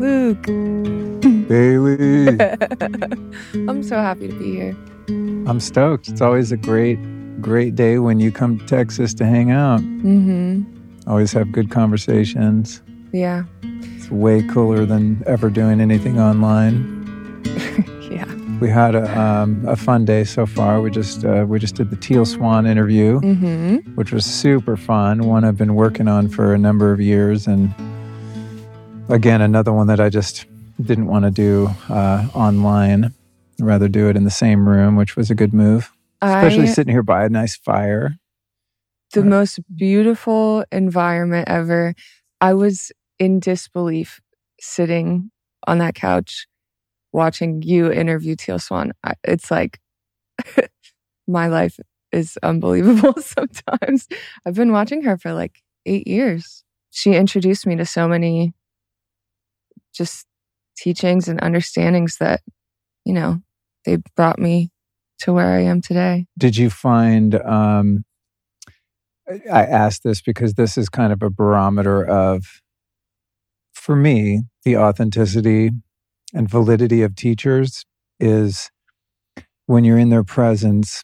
Luke. Bailey. I'm so happy to be here. I'm stoked. It's always a great, great day when you come to Texas to hang out. Mm-hmm. Always have good conversations. Yeah. It's way cooler than ever doing anything online. We had a, um, a fun day so far. We just uh, we just did the Teal Swan interview, Mm-hmm. which was super fun. One I've been working on for a number of years, and again another one that I just didn't want to do uh, online. I'd rather do it in the same room, which was a good move. Especially I, sitting here by a nice fire. the most beautiful environment ever. I was in disbelief sitting on that couch watching you interview Teal Swan. It's like my life is unbelievable sometimes. I've been watching her for like eight years. She introduced me to so many just teachings and understandings that, you know, they brought me to where I am today. Did you find? Um, I asked this because this is kind of a barometer of, for me, the authenticity and validity of teachers is when you're in their presence.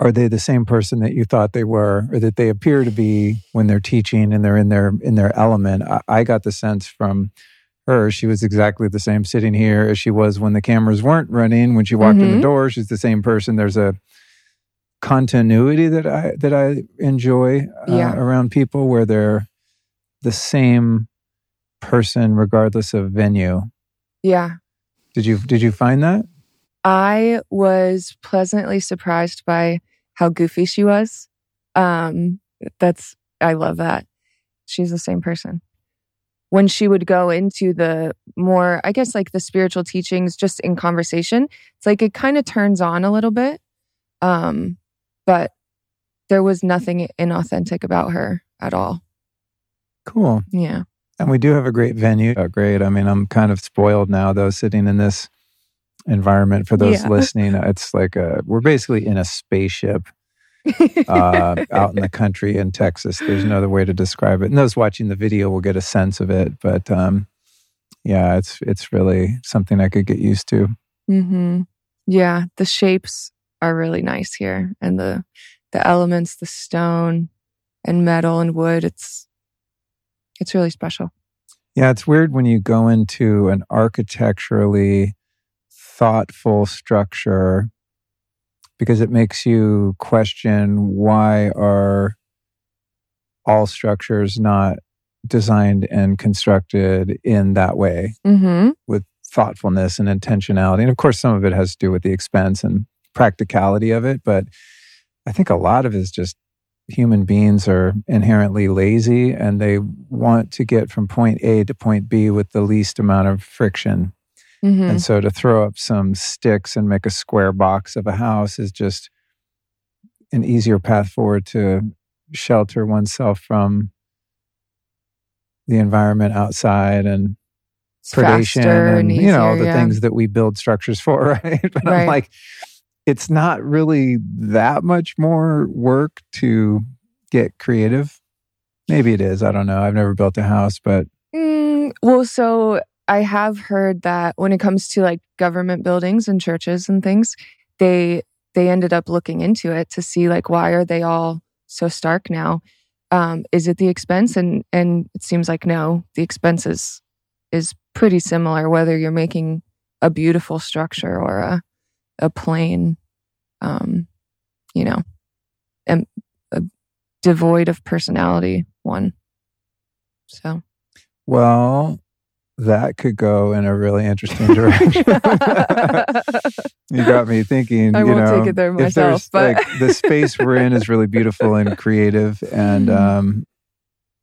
Are they the same person that you thought they were, or that they appear to be when they're teaching and they're in their in their element? I, I got the sense from her she was exactly the same sitting here as she was when the cameras weren't running. When she walked in Mhm. the door, she's the same person. There's a continuity that I that I enjoy uh, Yeah. around people where they're the same person regardless of venue. Yeah. Did you did you find that? I was pleasantly surprised by how goofy she was. Um, that's I love that. She's the same person. When she would go into the more, I guess, like the spiritual teachings, just in conversation, it's like it kind of turns on a little bit. Um, but there was nothing inauthentic about her at all. Cool. Yeah. And we do have a great venue. Oh, great. I mean, I'm kind of spoiled now, though, sitting in this environment. For those Yeah. listening, it's like a, we're basically in a spaceship uh, out in the country in Texas. There's no other way to describe it. And those watching the video will get a sense of it. But um, yeah, it's it's really something I could get used to. hmm Yeah, the shapes are really nice here, and the the elements, the stone and metal and wood. It's it's really special. Yeah, it's weird when you go into an architecturally thoughtful structure because it makes you question why are all structures not designed and constructed in that way Mm-hmm. with thoughtfulness and intentionality. And of course, some of it has to do with the expense and practicality of it, but I think a lot of it is just human beings are inherently lazy and they want to get from point A to point B with the least amount of friction. Mm-hmm. And so to throw up some sticks and make a square box of a house is just an easier path forward to shelter oneself from the environment outside and It's predation faster and, you know the yeah. things that we build structures for right but i'm like it's not really that much more work to get creative maybe it is i don't know i've never built a house but Mm, well, so I have heard that when it comes to like government buildings and churches and things, they they ended up looking into it to see like why are they all so stark now? Um, is it the expense? And and it seems like no, the expense is is pretty similar whether you're making a beautiful structure or a a plain, um, you know, and a devoid of personality one. So. well that could go in a really interesting direction you got me thinking I you won't know take it there myself, but- like the space we're in is really beautiful and creative and Mhm. um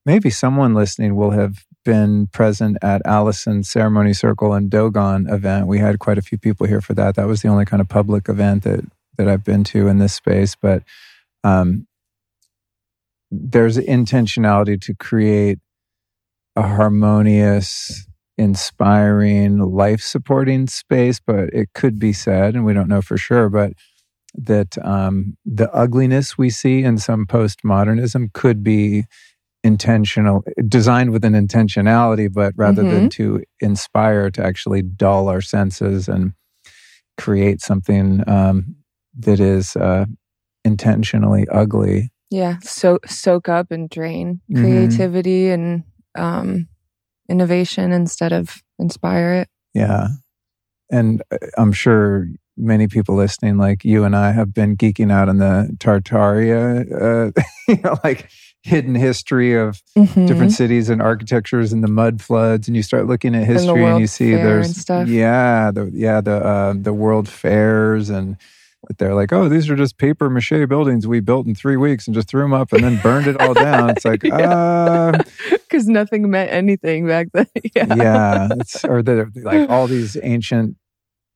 maybe someone listening will have been present at Allison's ceremony circle and Dogon event. We had quite a few people here for that. That was the only kind of public event that that I've been to in this space. But um, there's intentionality to create a harmonious, inspiring, life supporting space. But it could be said, and we don't know for sure, but that um, the ugliness we see in some postmodernism could be intentional, designed with an intentionality, but rather mm-hmm. than to inspire, to actually dull our senses and create something um, that is uh, intentionally ugly. Yeah, so soak up and drain mm-hmm. creativity mm-hmm. and um, innovation instead of inspire it. Yeah, and uh, I'm sure many people listening, like you and I, have been geeking out on the Tartaria, uh, you know, like hidden history of mm-hmm. different cities and architectures and the mud floods and you start looking at history and, and you see there's yeah the yeah the uh, the world fairs and they're like oh these are just paper mache buildings we built in three weeks and just threw them up and then burned it all down it's like because yeah. uh, nothing meant anything back then yeah yeah it's or the like all these ancient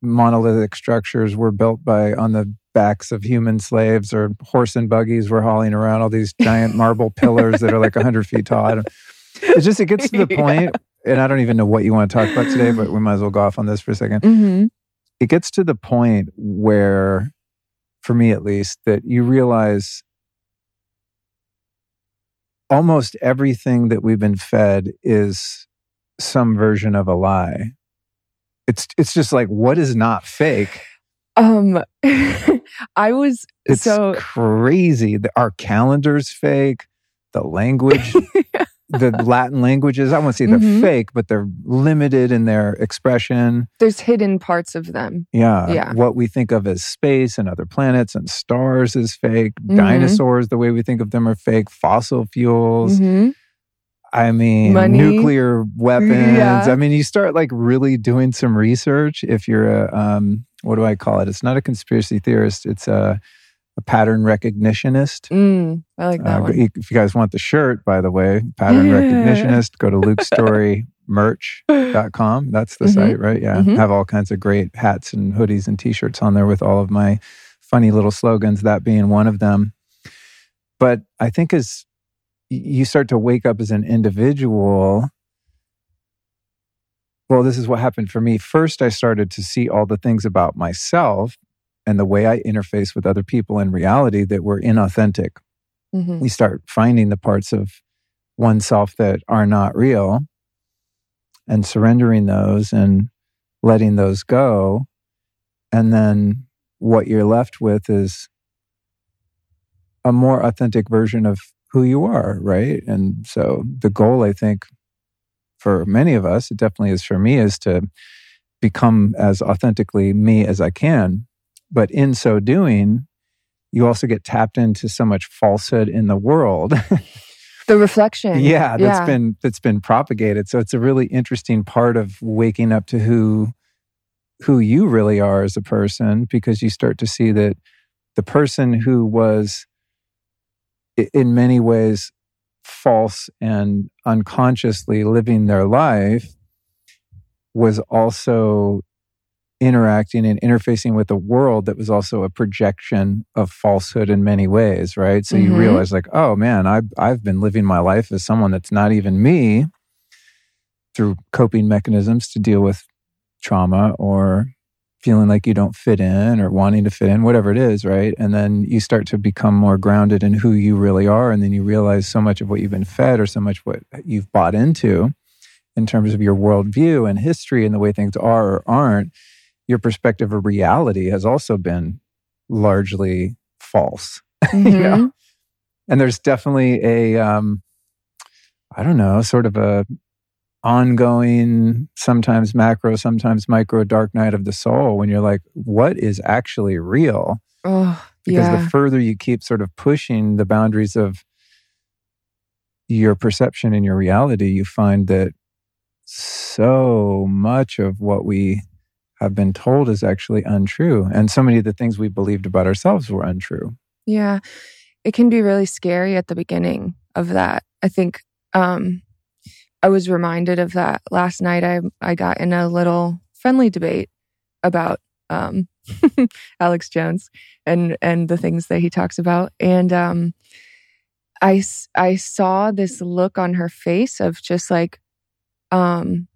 monolithic structures were built by on the backs of human slaves or horse and buggies were hauling around all these giant marble pillars that are like 100 feet tall. It's just, it gets to the point, yeah. and I don't even know what you want to talk about today, but we might as well go off on this for a 2nd mm-hmm. It gets to the point where, for me at least, that you realize almost everything that we've been fed is some version of a lie. It's it's just like what is not fake um, I was it's so crazy. Our calendar's fake. The language, the Latin languages. I won't say they're mm-hmm. fake, but they're limited in their expression. There's hidden parts of them. Yeah, yeah. What we think of as space and other planets and stars is fake. Mm-hmm. Dinosaurs, the way we think of them, are fake. Fossil fuels. Mm-hmm. I mean, Money. nuclear weapons. Yeah. I mean, you start like really doing some research if you're a um, what do I call it? It's not a conspiracy theorist. It's a, a pattern recognitionist. Mm, I like that uh, one. If you guys want the shirt, by the way, pattern recognitionist, go to lukestorymerch.com. That's the mm-hmm. site, right? Yeah. Mm-hmm. Have all kinds of great hats and hoodies and t-shirts on there with all of my funny little slogans, that being one of them. But I think as you start to wake up as an individual well, this is what happened for me. First, I started to see all the things about myself and the way I interface with other people in reality that were inauthentic. Mm-hmm. We start finding the parts of oneself that are not real and surrendering those and letting those go. And then what you're left with is a more authentic version of who you are, right? And so the goal, I think, for many of us, it definitely is for me, is to become as authentically me as I can. But in so doing, you also get tapped into so much falsehood in the world. the reflection. Yeah, that's yeah. been that's been propagated. So it's a really interesting part of waking up to who who you really are as a person because you start to see that the person who was in many ways false and unconsciously living their life was also interacting and interfacing with a world that was also a projection of falsehood in many ways, right? So mm-hmm. you realize like, oh man, I've I've been living my life as someone that's not even me through coping mechanisms to deal with trauma or feeling like you don't fit in or wanting to fit in, whatever it is, right? And then you start to become more grounded in who you really are. And then you realize so much of what you've been fed or so much what you've bought into in terms of your worldview and history and the way things are or aren't, your perspective of reality has also been largely false. Mm-hmm. you know? And there's definitely a, um, I don't know, sort of a ongoing, sometimes macro, sometimes micro dark night of the soul when you're like, what is actually real? Oh, because yeah. the further you keep sort of pushing the boundaries of your perception and your reality, you find that so much of what we have been told is actually untrue. And so many of the things we believed about ourselves were untrue. Yeah. It can be really scary at the beginning of that. I think um, I was reminded of that last night. I I got in a little friendly debate about um, Alex Jones and and the things that he talks about, and um, I I saw this look on her face of just like um,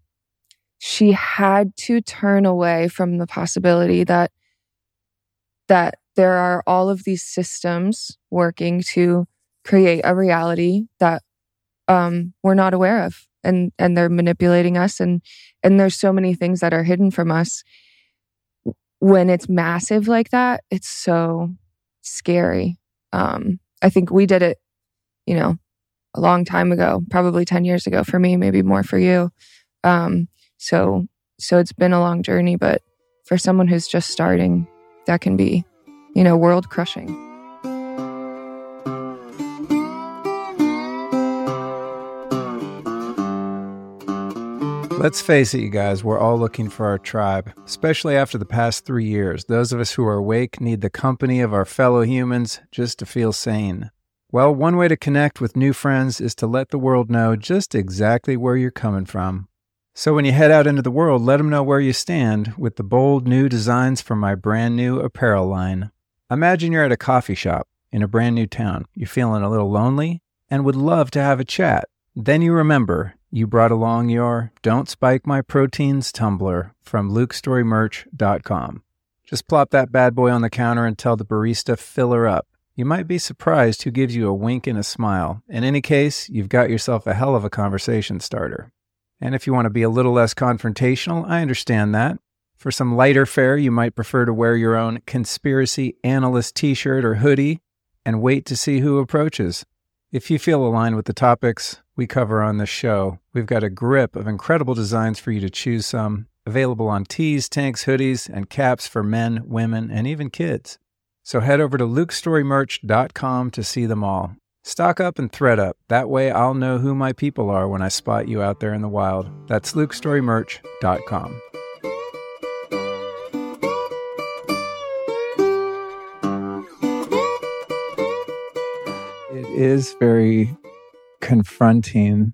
she had to turn away from the possibility that that there are all of these systems working to create a reality that um, we're not aware of and and they're manipulating us and and there's so many things that are hidden from us. When it's massive like that it's so scary. Um, i think we did it you know a long time ago probably 10 years ago for me maybe more for you. Um, so so it's been a long journey but for someone who's just starting that can be you know world crushing Let's face it, you guys, we're all looking for our tribe, especially after the past three years. Those of us who are awake need the company of our fellow humans just to feel sane. Well, one way to connect with new friends is to let the world know just exactly where you're coming from. So when you head out into the world, let them know where you stand with the bold new designs from my brand new apparel line. Imagine you're at a coffee shop in a brand new town. You're feeling a little lonely and would love to have a chat. Then you remember you brought along your Don't Spike My Proteins tumbler from lukestorymerch.com. Just plop that bad boy on the counter and tell the barista fill her up. You might be surprised who gives you a wink and a smile. In any case, you've got yourself a hell of a conversation starter. And if you want to be a little less confrontational, I understand that. For some lighter fare, you might prefer to wear your own conspiracy analyst t shirt or hoodie and wait to see who approaches. If you feel aligned with the topics we cover on this show, we've got a grip of incredible designs for you to choose some, available on tees, tanks, hoodies, and caps for men, women, and even kids. So head over to lukestorymerch.com to see them all. Stock up and thread up. That way I'll know who my people are when I spot you out there in the wild. That's lukestorymerch.com. It is very confronting.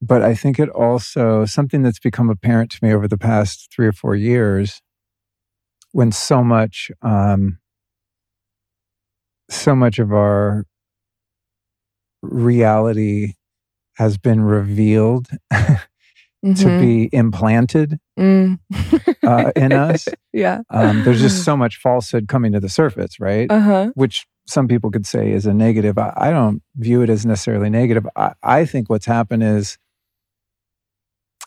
But I think it also, something that's become apparent to me over the past three or four years, when so much, um, so much of our reality has been revealed mm-hmm. to be implanted mm. uh, in us. Yeah. Um, there's just so much falsehood coming to the surface, right? Uh-huh. Which some people could say is a negative. I, I don't view it as necessarily negative. I, I think what's happened is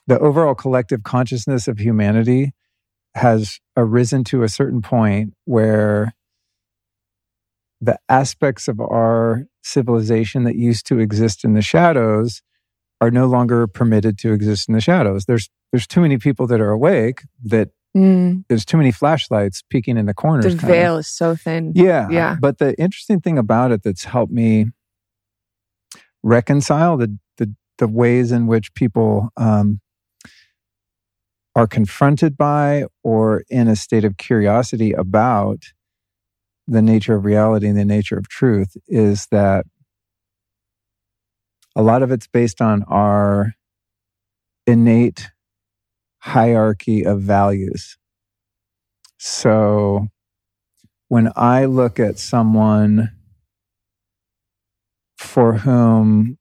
the overall collective consciousness of humanity has arisen to a certain point where the aspects of our civilization that used to exist in the shadows are no longer permitted to exist in the shadows. There's there's too many people that are awake that Mm. There's too many flashlights peeking in the corners. The veil of. is so thin. Yeah. Yeah. But the interesting thing about it that's helped me reconcile the the, the ways in which people um, are confronted by or in a state of curiosity about the nature of reality and the nature of truth is that a lot of it's based on our innate hierarchy of values. So when I look at someone for whom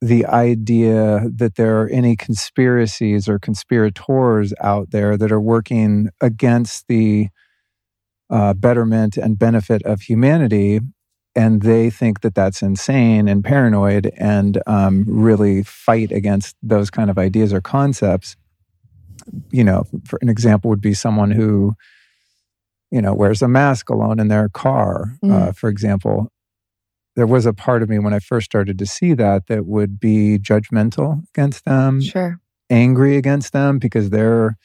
the idea that there are any conspiracies or conspirators out there that are working against the uh, betterment and benefit of humanity, and they think that that's insane and paranoid and um, really fight against those kind of ideas or concepts you know, for an example would be someone who, you know, wears a mask alone in their car, mm. uh, for example. There was a part of me when I first started to see that that would be judgmental against them, sure, angry against them because they're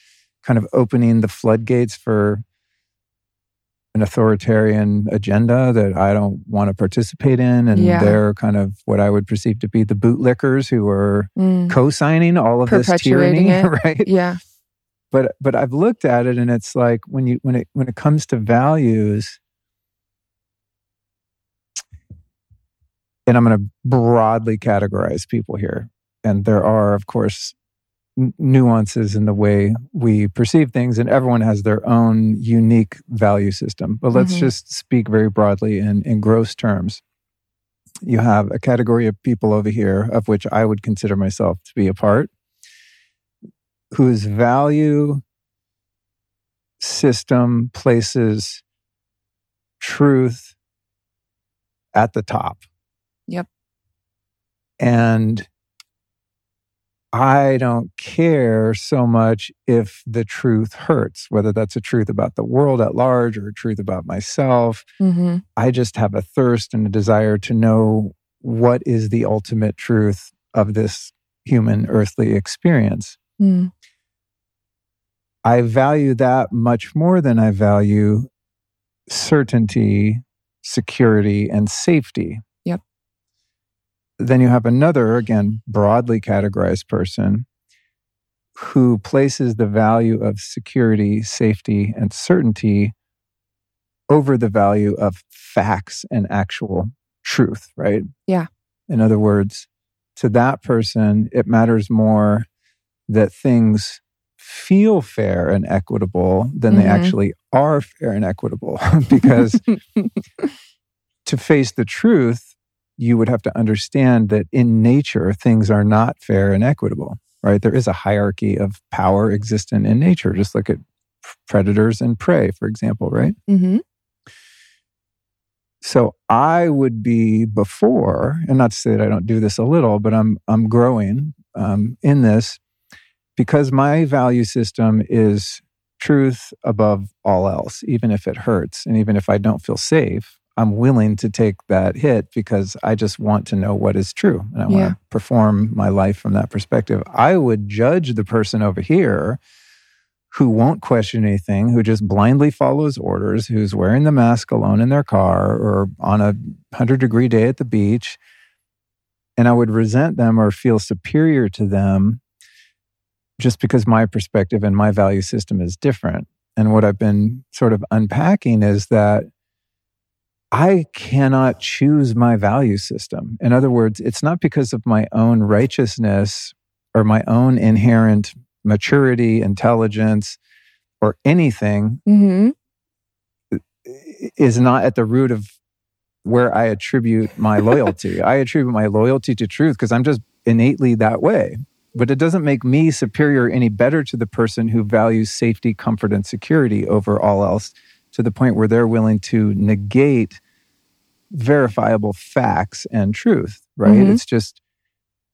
kind of opening the floodgates for an authoritarian agenda that I don't want to participate in. And yeah. they're kind of what I would perceive to be the bootlickers who are mm. co signing all of this tyranny, it. right? Yeah but but I've looked at it and it's like when you when it when it comes to values and I'm going to broadly categorize people here and there are of course n- nuances in the way we perceive things and everyone has their own unique value system. But let's mm-hmm. just speak very broadly in in gross terms. You have a category of people over here of which I would consider myself to be a part whose value system places truth at the top. Yep. And I don't care so much if the truth hurts, whether that's a truth about the world at large or a truth about myself. Mm-hmm. I just have a thirst and a desire to know what is the ultimate truth of this human earthly experience. Mm. I value that much more than I value certainty, security, and safety. Yep. Then you have another, again, broadly categorized person who places the value of security, safety, and certainty over the value of facts and actual truth, right? Yeah. In other words, to that person, it matters more that things feel fair and equitable than they Mhm. actually are fair and equitable. because to face the truth, you would have to understand that in nature, things are not fair and equitable, right? There is a hierarchy of power existent in nature. Just look at predators and prey, for example, right? hmm So I would be before, and not to say that I don't do this a little, but I'm I'm growing um, in this because my value system is truth above all else, even if it hurts, and even if I don't feel safe. I'm willing to take that hit because I just want to know what is true and I want to perform my life from that perspective. I would judge the person over here who won't question anything, who just blindly follows orders, who's wearing the mask alone in their car or on a 100 degree day at the beach. And I would resent them or feel superior to them just because my perspective and my value system is different. And what I've been sort of unpacking is that I cannot choose my value system. In other words, it's not because of my own righteousness or my own inherent maturity, intelligence, or anything hmm is not at the root of where I attribute my loyalty. I attribute my loyalty to truth because I'm just innately that way. But it doesn't make me superior any better to the person who values safety, comfort, and security over all else to the point where they're willing to negate verifiable facts and truth, right? Mhm. It's just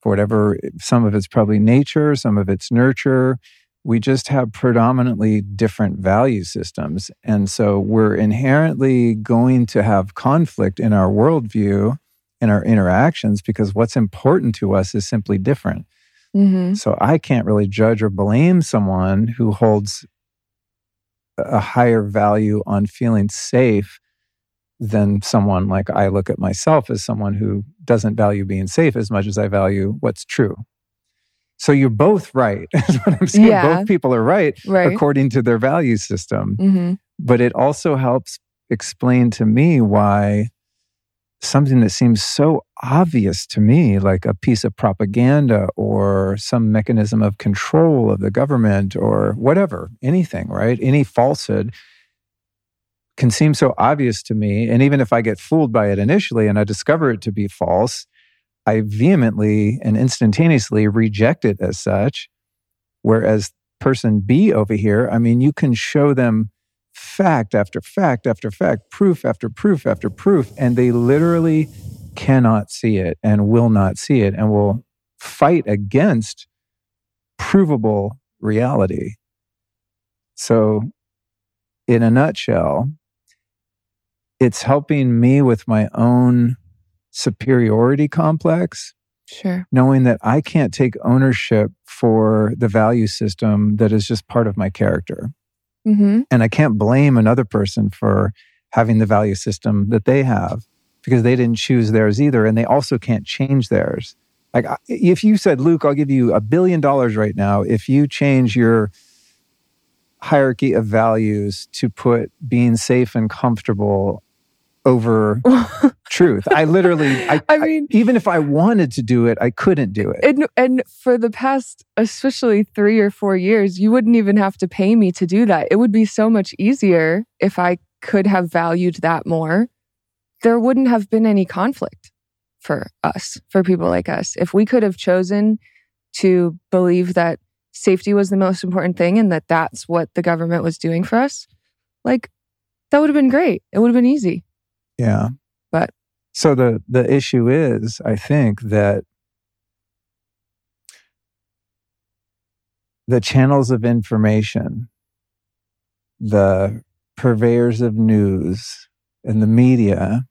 for whatever, some of it's probably nature, some of it's nurture. We just have predominantly different value systems. And so we're inherently going to have conflict in our worldview in our interactions because what's important to us is simply different. Hmm So I can't really judge or blame someone who holds a higher value on feeling safe than someone like I look at myself as someone who doesn't value being safe as much as I value what's true. So you're both right, is what I'm saying. Yeah. Both people are right Right. according to their value system. hmm But it also helps explain to me why something that seems so obvious to me, like a piece of propaganda or some mechanism of control of the government or whatever, anything, right? Any falsehood can seem so obvious to me. And even if I get fooled by it initially and I discover it to be false, I vehemently and instantaneously reject it as such. Whereas person B over here, I mean, you can show them fact after fact after fact, proof after proof after proof, and they literally cannot see it and will not see it and will fight against provable reality. So, in a nutshell, it's helping me with my own superiority complex Sure. knowing that I can't take ownership for the value system that is just part of my character. Hmm And I can't blame another person for having the value system that they have because they didn't choose theirs either. And they also can't change theirs. Like, if you said, Luke, I'll give you a billion dollars right now if you change your hierarchy of values to put being safe and comfortable over truth. I literally, I, I mean, even if I wanted to do it, I couldn't do it. and and for the past especially 3 or 4 years you wouldn't even have to pay me to do that it would be so much easier if i could have valued that more there wouldn't have been any conflict for us for people like us if we could have chosen to believe that safety was the most important thing and that that's what the government was doing for us like that would have been great. It would have been easy. Yeah. But so the the issue is, I think that the channels of information, the purveyors of news and the media,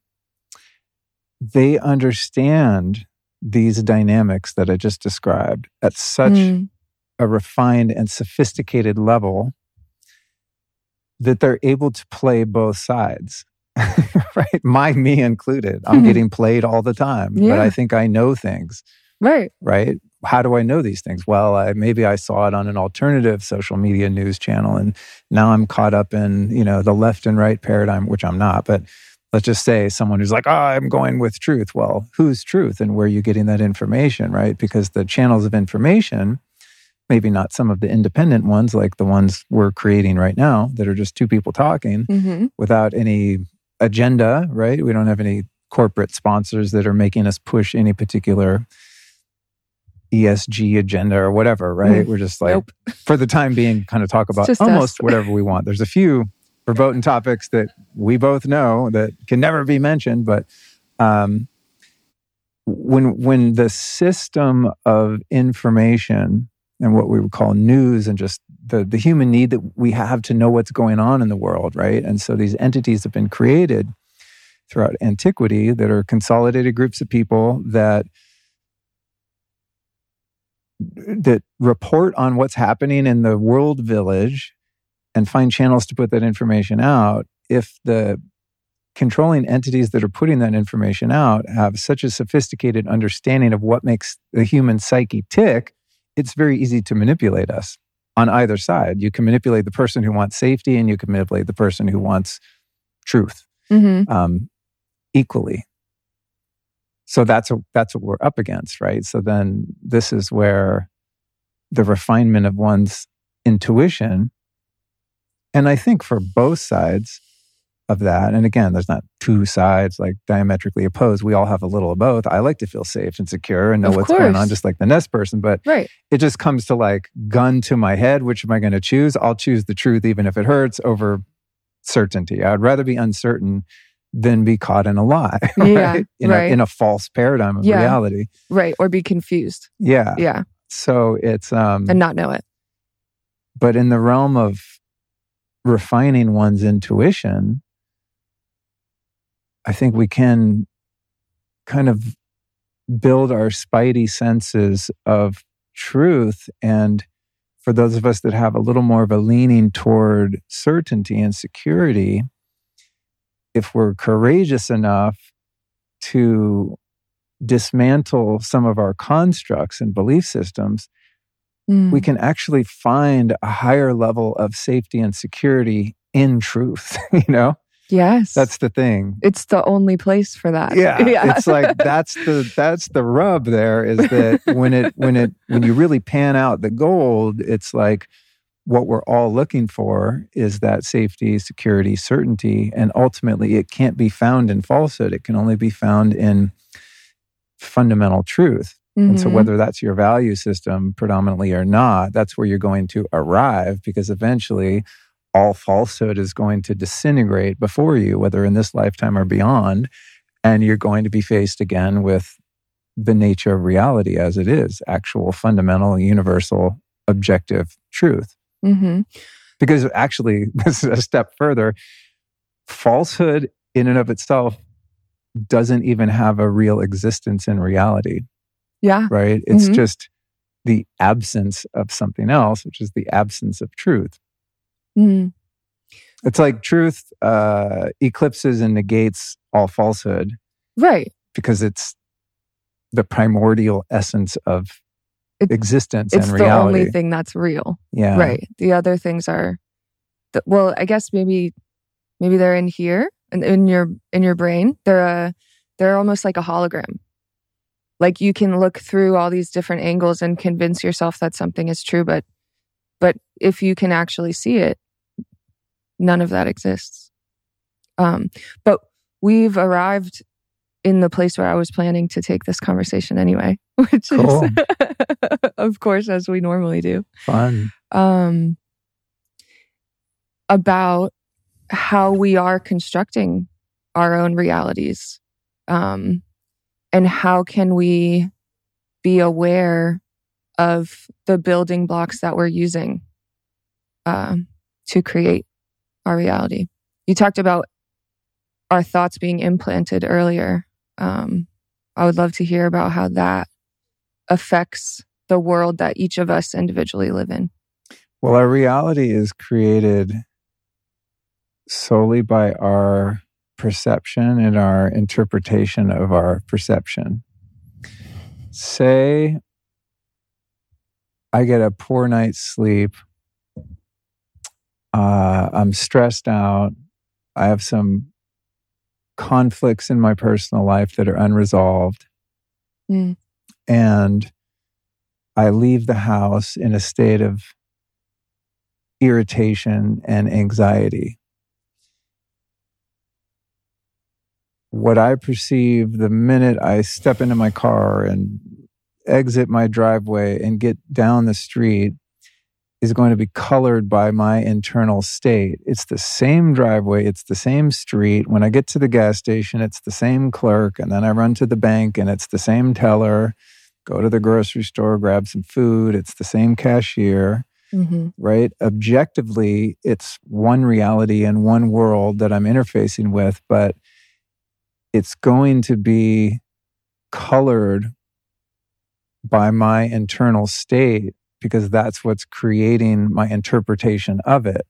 they understand these dynamics that I just described at such mm. a refined and sophisticated level that they're able to play both sides. right? My, me included. I'm mm-hmm. getting played all the time, yeah. but I think I know things. Right. Right. How do I know these things? Well, I, maybe I saw it on an alternative social media news channel, and now I'm caught up in you know the left and right paradigm, which I'm not. But let's just say someone who's like, oh, I'm going with truth. Well, who's truth and where are you getting that information, right? Because the channels of information, maybe not some of the independent ones like the ones we're creating right now that are just two people talking mm-hmm. without any agenda, right? We don't have any corporate sponsors that are making us push any particular ESG agenda or whatever, right? Mm, we're just like, nope. for the time being, kind of talk about almost whatever we want. There's a few verboten topics that we both know that can never be mentioned. But um, when when the system of information and what we would call news and just the the human need that we have to know what's going on in the world, right? And so these entities have been created throughout antiquity that are consolidated groups of people that that report on what's happening in the world village and find channels to put that information out if the controlling entities that are putting that information out have such a sophisticated understanding of what makes the human psyche tick, it's very easy to manipulate us on either side. You can manipulate the person who wants safety and you can manipulate the person who wants truth mm-hmm. um, equally. So that's, a, that's what we're up against, right? So then this is where the refinement of one's intuition and I think for both sides of that, and again, there's not two sides like diametrically opposed. We all have a little of both. I like to feel safe and secure and know of what's course. going on, just like the next person. But right. it just comes to like gun to my head. Which am I going to choose? I'll choose the truth, even if it hurts, over certainty. I'd rather be uncertain than be caught in a lie, yeah, right? In, right. A, in a false paradigm of yeah. reality. Right. Or be confused. Yeah. Yeah. So it's, um, and not know it. But in the realm of refining one's intuition, I think we can kind of build our spidey senses of truth. And for those of us that have a little more of a leaning toward certainty and security, if we're courageous enough to dismantle some of our constructs and belief systems, mm. we can actually find a higher level of safety and security in truth, you know? Yes. That's the thing. It's the only place for that. Yeah. yeah. It's like that's the that's the rub there is that when it when it when you really pan out the gold, it's like what we're all looking for is that safety, security, certainty, and ultimately it can't be found in falsehood. It can only be found in fundamental truth. Mm-hmm. And so, mm-hmm. whether that's your value system predominantly or not, that's where you're going to arrive because eventually all falsehood is going to disintegrate before you, whether in this lifetime or beyond. And you're going to be faced again with the nature of reality as it is actual, fundamental, universal, objective truth. Mm-hmm. Because actually, this is a step further falsehood in and of itself doesn't even have a real existence in reality. Yeah. Right? It's mm-hmm. just the absence of something else, which is the absence of truth. Mm. It's like truth uh, eclipses and negates all falsehood. Right. Because it's the primordial essence of it, existence it's and reality. the only thing that's real. Yeah. Right. The other things are, the, well, I guess maybe, maybe they're in here in, in your in your brain. They're a, they're almost like a hologram. Like you can look through all these different angles and convince yourself that something is true, but but if you can actually see it, none of that exists. Um, but we've arrived in the place where I was planning to take this conversation anyway, which cool. is, of course, as we normally do. Fun. Um, about how we are constructing our own realities. Um, and how can we be aware of the building blocks that we're using uh, to create our reality? You talked about our thoughts being implanted earlier. Um, I would love to hear about how that affects the world that each of us individually live in. Well, our reality is created solely by our perception and our interpretation of our perception. Say I get a poor night's sleep. Uh, I'm stressed out. I have some conflicts in my personal life that are unresolved. Mm. And I leave the house in a state of irritation and anxiety. What I perceive the minute I step into my car and exit my driveway and get down the street is going to be colored by my internal state. It's the same driveway, it's the same street. When I get to the gas station, it's the same clerk. And then I run to the bank and it's the same teller. Go to the grocery store, grab some food, it's the same cashier. Mm-hmm. Right? Objectively, it's one reality and one world that I'm interfacing with, but it's going to be colored by my internal state because that's what's creating my interpretation of it.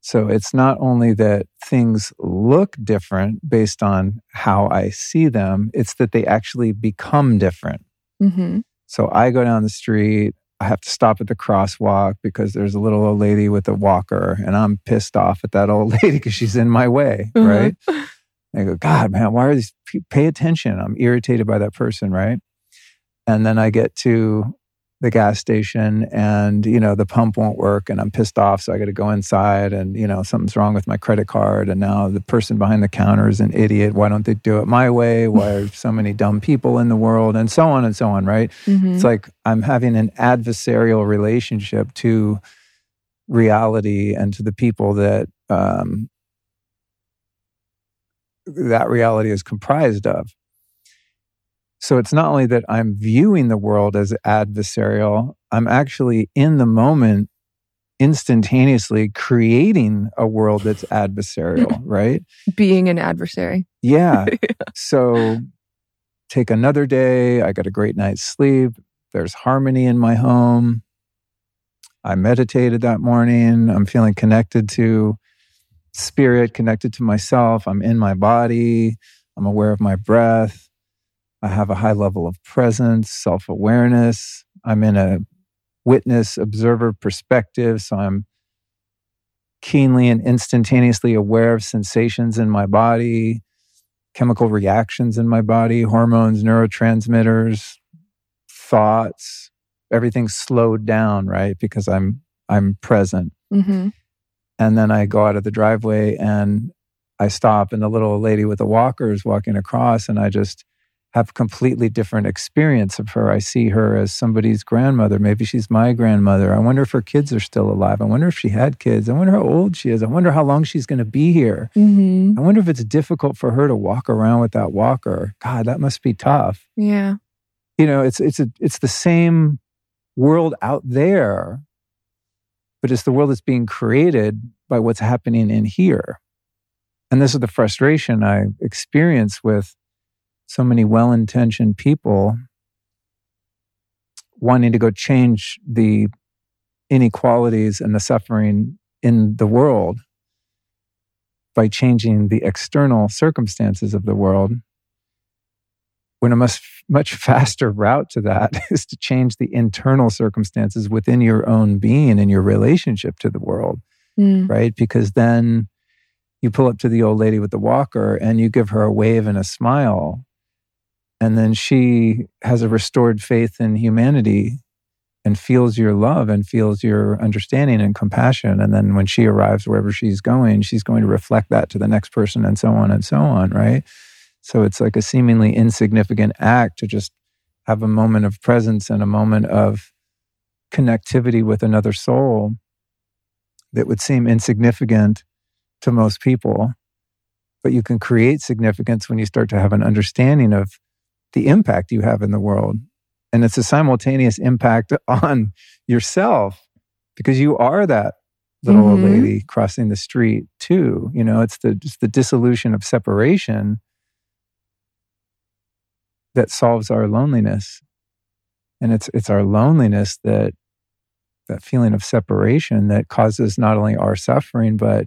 So it's not only that things look different based on how I see them, it's that they actually become different. Mm-hmm. So I go down the street, I have to stop at the crosswalk because there's a little old lady with a walker, and I'm pissed off at that old lady because she's in my way, mm-hmm. right? I go, God, man, why are these? People pay attention. I'm irritated by that person, right? And then I get to the gas station and you know the pump won't work and i'm pissed off so i got to go inside and you know something's wrong with my credit card and now the person behind the counter is an idiot. Why don't they do it my way? Why are so many dumb people in the world? And so on and so on right? Mm-hmm. it's like i'm having an adversarial relationship to reality and to the people that um, that reality is comprised of so it's not only that I'm viewing the world as adversarial, I'm actually in the moment instantaneously creating a world that's adversarial, right? Being an adversary. Yeah. yeah. So take another day. I got a great night's sleep. There's harmony in my home. I meditated that morning. I'm feeling connected to spirit, connected to myself. I'm in my body. I'm aware of my breath. I have a high level of presence, self awareness. I'm in a witness observer perspective. So I'm keenly and instantaneously aware of sensations in my body, chemical reactions in my body, hormones, neurotransmitters, thoughts. Everything's slowed down, right? Because I'm I'm present. Mm-hmm. And then I go out of the driveway and I stop, and the little lady with the walker is walking across, and I just have completely different experience of her. I see her as somebody's grandmother. Maybe she's my grandmother. I wonder if her kids are still alive. I wonder if she had kids. I wonder how old she is. I wonder how long she's going to be here. Mm-hmm. I wonder if it's difficult for her to walk around with that walker. God, that must be tough. Yeah. You know, it's it's a it's the same world out there, but it's the world that's being created by what's happening in here. And this is the frustration I experience with so many well intentioned people wanting to go change the inequalities and the suffering in the world by changing the external circumstances of the world. When a much, much faster route to that is to change the internal circumstances within your own being and your relationship to the world, mm. right? Because then you pull up to the old lady with the walker and you give her a wave and a smile and then she has a restored faith in humanity and feels your love and feels your understanding and compassion. And then when she arrives wherever she's going, she's going to reflect that to the next person and so on and so on, right? So it's like a seemingly insignificant act to just have a moment of presence and a moment of connectivity with another soul that would seem insignificant to most people. But you can create significance when you start to have an understanding of the impact you have in the world. And it's a simultaneous impact on yourself because you are that little mm-hmm. old lady crossing the street too. You know, it's the just the dissolution of separation that solves our loneliness. And it's it's our loneliness that that feeling of separation that causes not only our suffering, but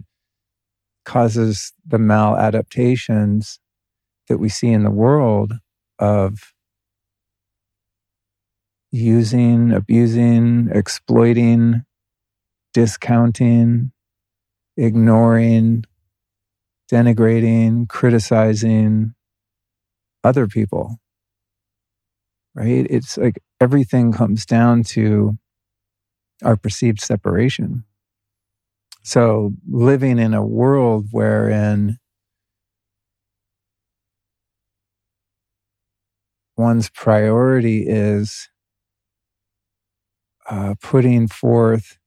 causes the maladaptations that we see in the world of using, abusing, exploiting, discounting, ignoring, denigrating, criticizing other people. Right? It's like everything comes down to our perceived separation. So, living in a world wherein one's priority is uh, putting forth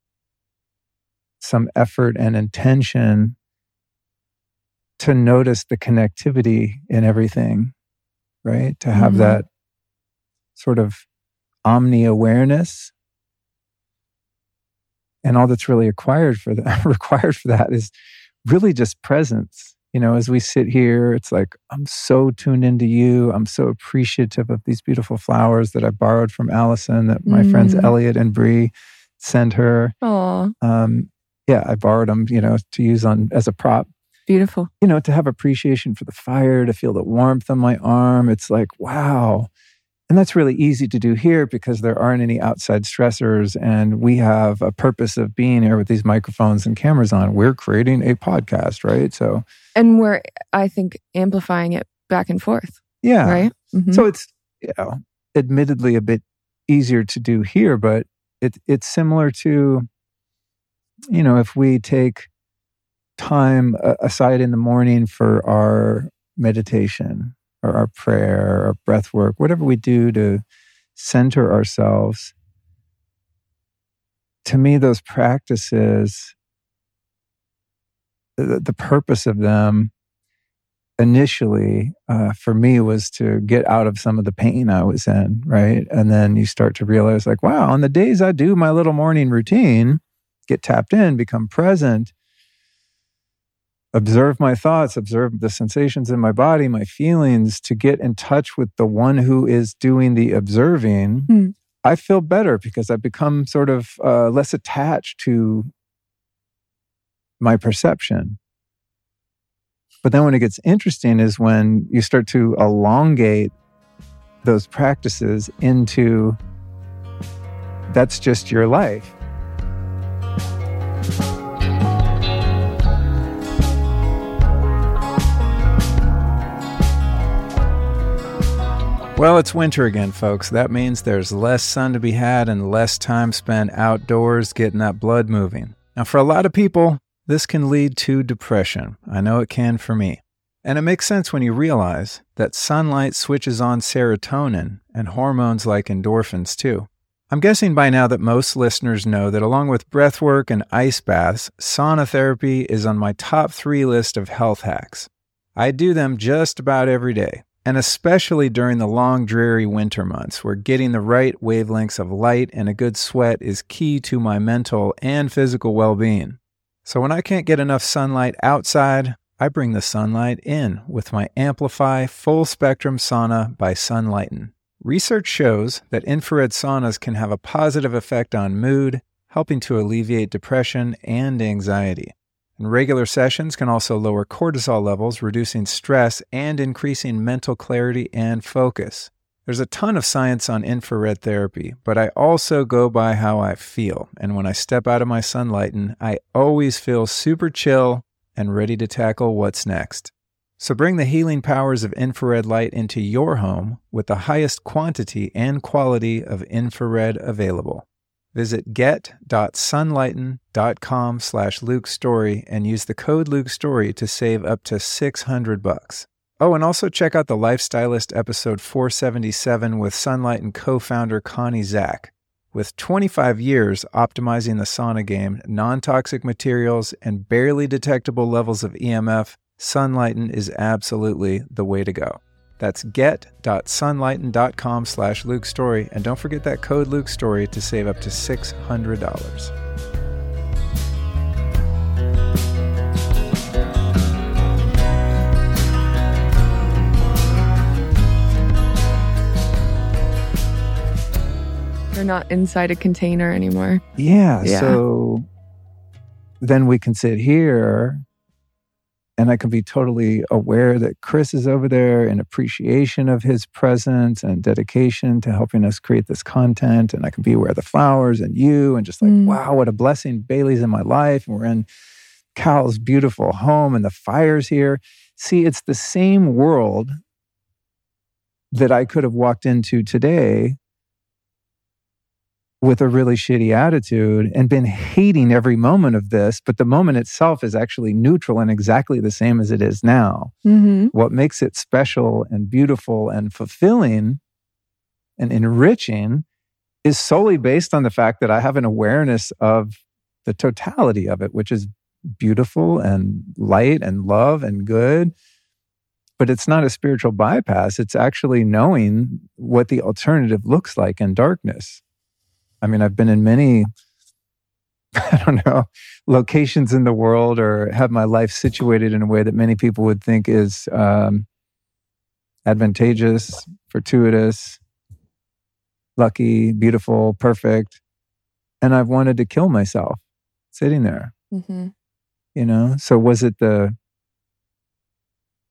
some effort and intention to notice the connectivity in everything, right? To have mm-hmm. that sort of omni awareness. And all that's really required for that required for that is really just presence. You know, as we sit here, it's like, I'm so tuned into you. I'm so appreciative of these beautiful flowers that I borrowed from Allison that my mm. friends Elliot and Bree sent her. Aww. Um, yeah, I borrowed them, you know, to use on as a prop. Beautiful. You know, to have appreciation for the fire, to feel the warmth on my arm. It's like, wow. And that's really easy to do here because there aren't any outside stressors. And we have a purpose of being here with these microphones and cameras on. We're creating a podcast, right? So, and we're, I think, amplifying it back and forth. Yeah. Right. Mm-hmm. So it's, you know, admittedly a bit easier to do here, but it, it's similar to you know, if we take time aside in the morning for our meditation or our prayer or breath work, whatever we do to center ourselves, to me, those practices, the, the purpose of them initially uh, for me was to get out of some of the pain I was in, right? And then you start to realize, like, wow, on the days I do my little morning routine, get tapped in, become present, observe my thoughts, observe the sensations in my body, my feelings, to get in touch with the one who is doing the observing, mm. I feel better because I've become sort of uh, less attached to my perception. But then when it gets interesting is when you start to elongate those practices into that's just your life. Well, it's winter again, folks. That means there's less sun to be had and less time spent outdoors getting that blood moving. Now, for a lot of people, this can lead to depression. I know it can for me. And it makes sense when you realize that sunlight switches on serotonin and hormones like endorphins, too. I'm guessing by now that most listeners know that along with breathwork and ice baths, sauna therapy is on my top three list of health hacks. I do them just about every day and especially during the long, dreary winter months, where getting the right wavelengths of light and a good sweat is key to my mental and physical well being. So when I can't get enough sunlight outside, I bring the sunlight in with my Amplify Full Spectrum Sauna by Sunlighten. Research shows that infrared saunas can have a positive effect on mood, helping to alleviate depression and anxiety. And regular sessions can also lower cortisol levels, reducing stress and increasing mental clarity and focus. There's a ton of science on infrared therapy, but I also go by how I feel. And when I step out of my Sunlighten, I always feel super chill and ready to tackle what's next. So bring the healing powers of infrared light into your home with the highest quantity and quality of infrared available. Visit get.sunlighten.com slash Luke Story and use the code Luke Story to save up to 600 bucks. Oh, and also check out the Life Stylist episode 477 with Sunlighten co-founder Connie Zack. With 25 years optimizing the sauna game, non toxic materials, and barely detectable levels of EMF, Sunlighten is absolutely the way to go. That's get.sunlighten.com slash Luke Story. And don't forget that code Luke Story to save up to $600. They're not inside a container anymore. Yeah, Yeah. So then we can sit here and I can be totally aware that Chris is over there in appreciation of his presence and dedication to helping us create this content. And I can be aware of the flowers and you and just like, Mm. wow, what a blessing. Bailey's in my life. And we're in Cal's beautiful home and the fire's here. See, it's the same world that I could have walked into today with a really shitty attitude and been hating every moment of this, but the moment itself is actually neutral and exactly the same as it is now. Mm-hmm. What makes it special and beautiful and fulfilling and enriching is solely based on the fact that I have an awareness of the totality of it, which is beautiful and light and love and good. But it's not a spiritual bypass. It's actually knowing what the alternative looks like in darkness. I mean, I've been in many, I don't know, locations in the world or have my life situated in a way that many people would think is um, advantageous, fortuitous, lucky, beautiful, perfect. And I've wanted to kill myself sitting there, Mm-hmm. you know? So was it the,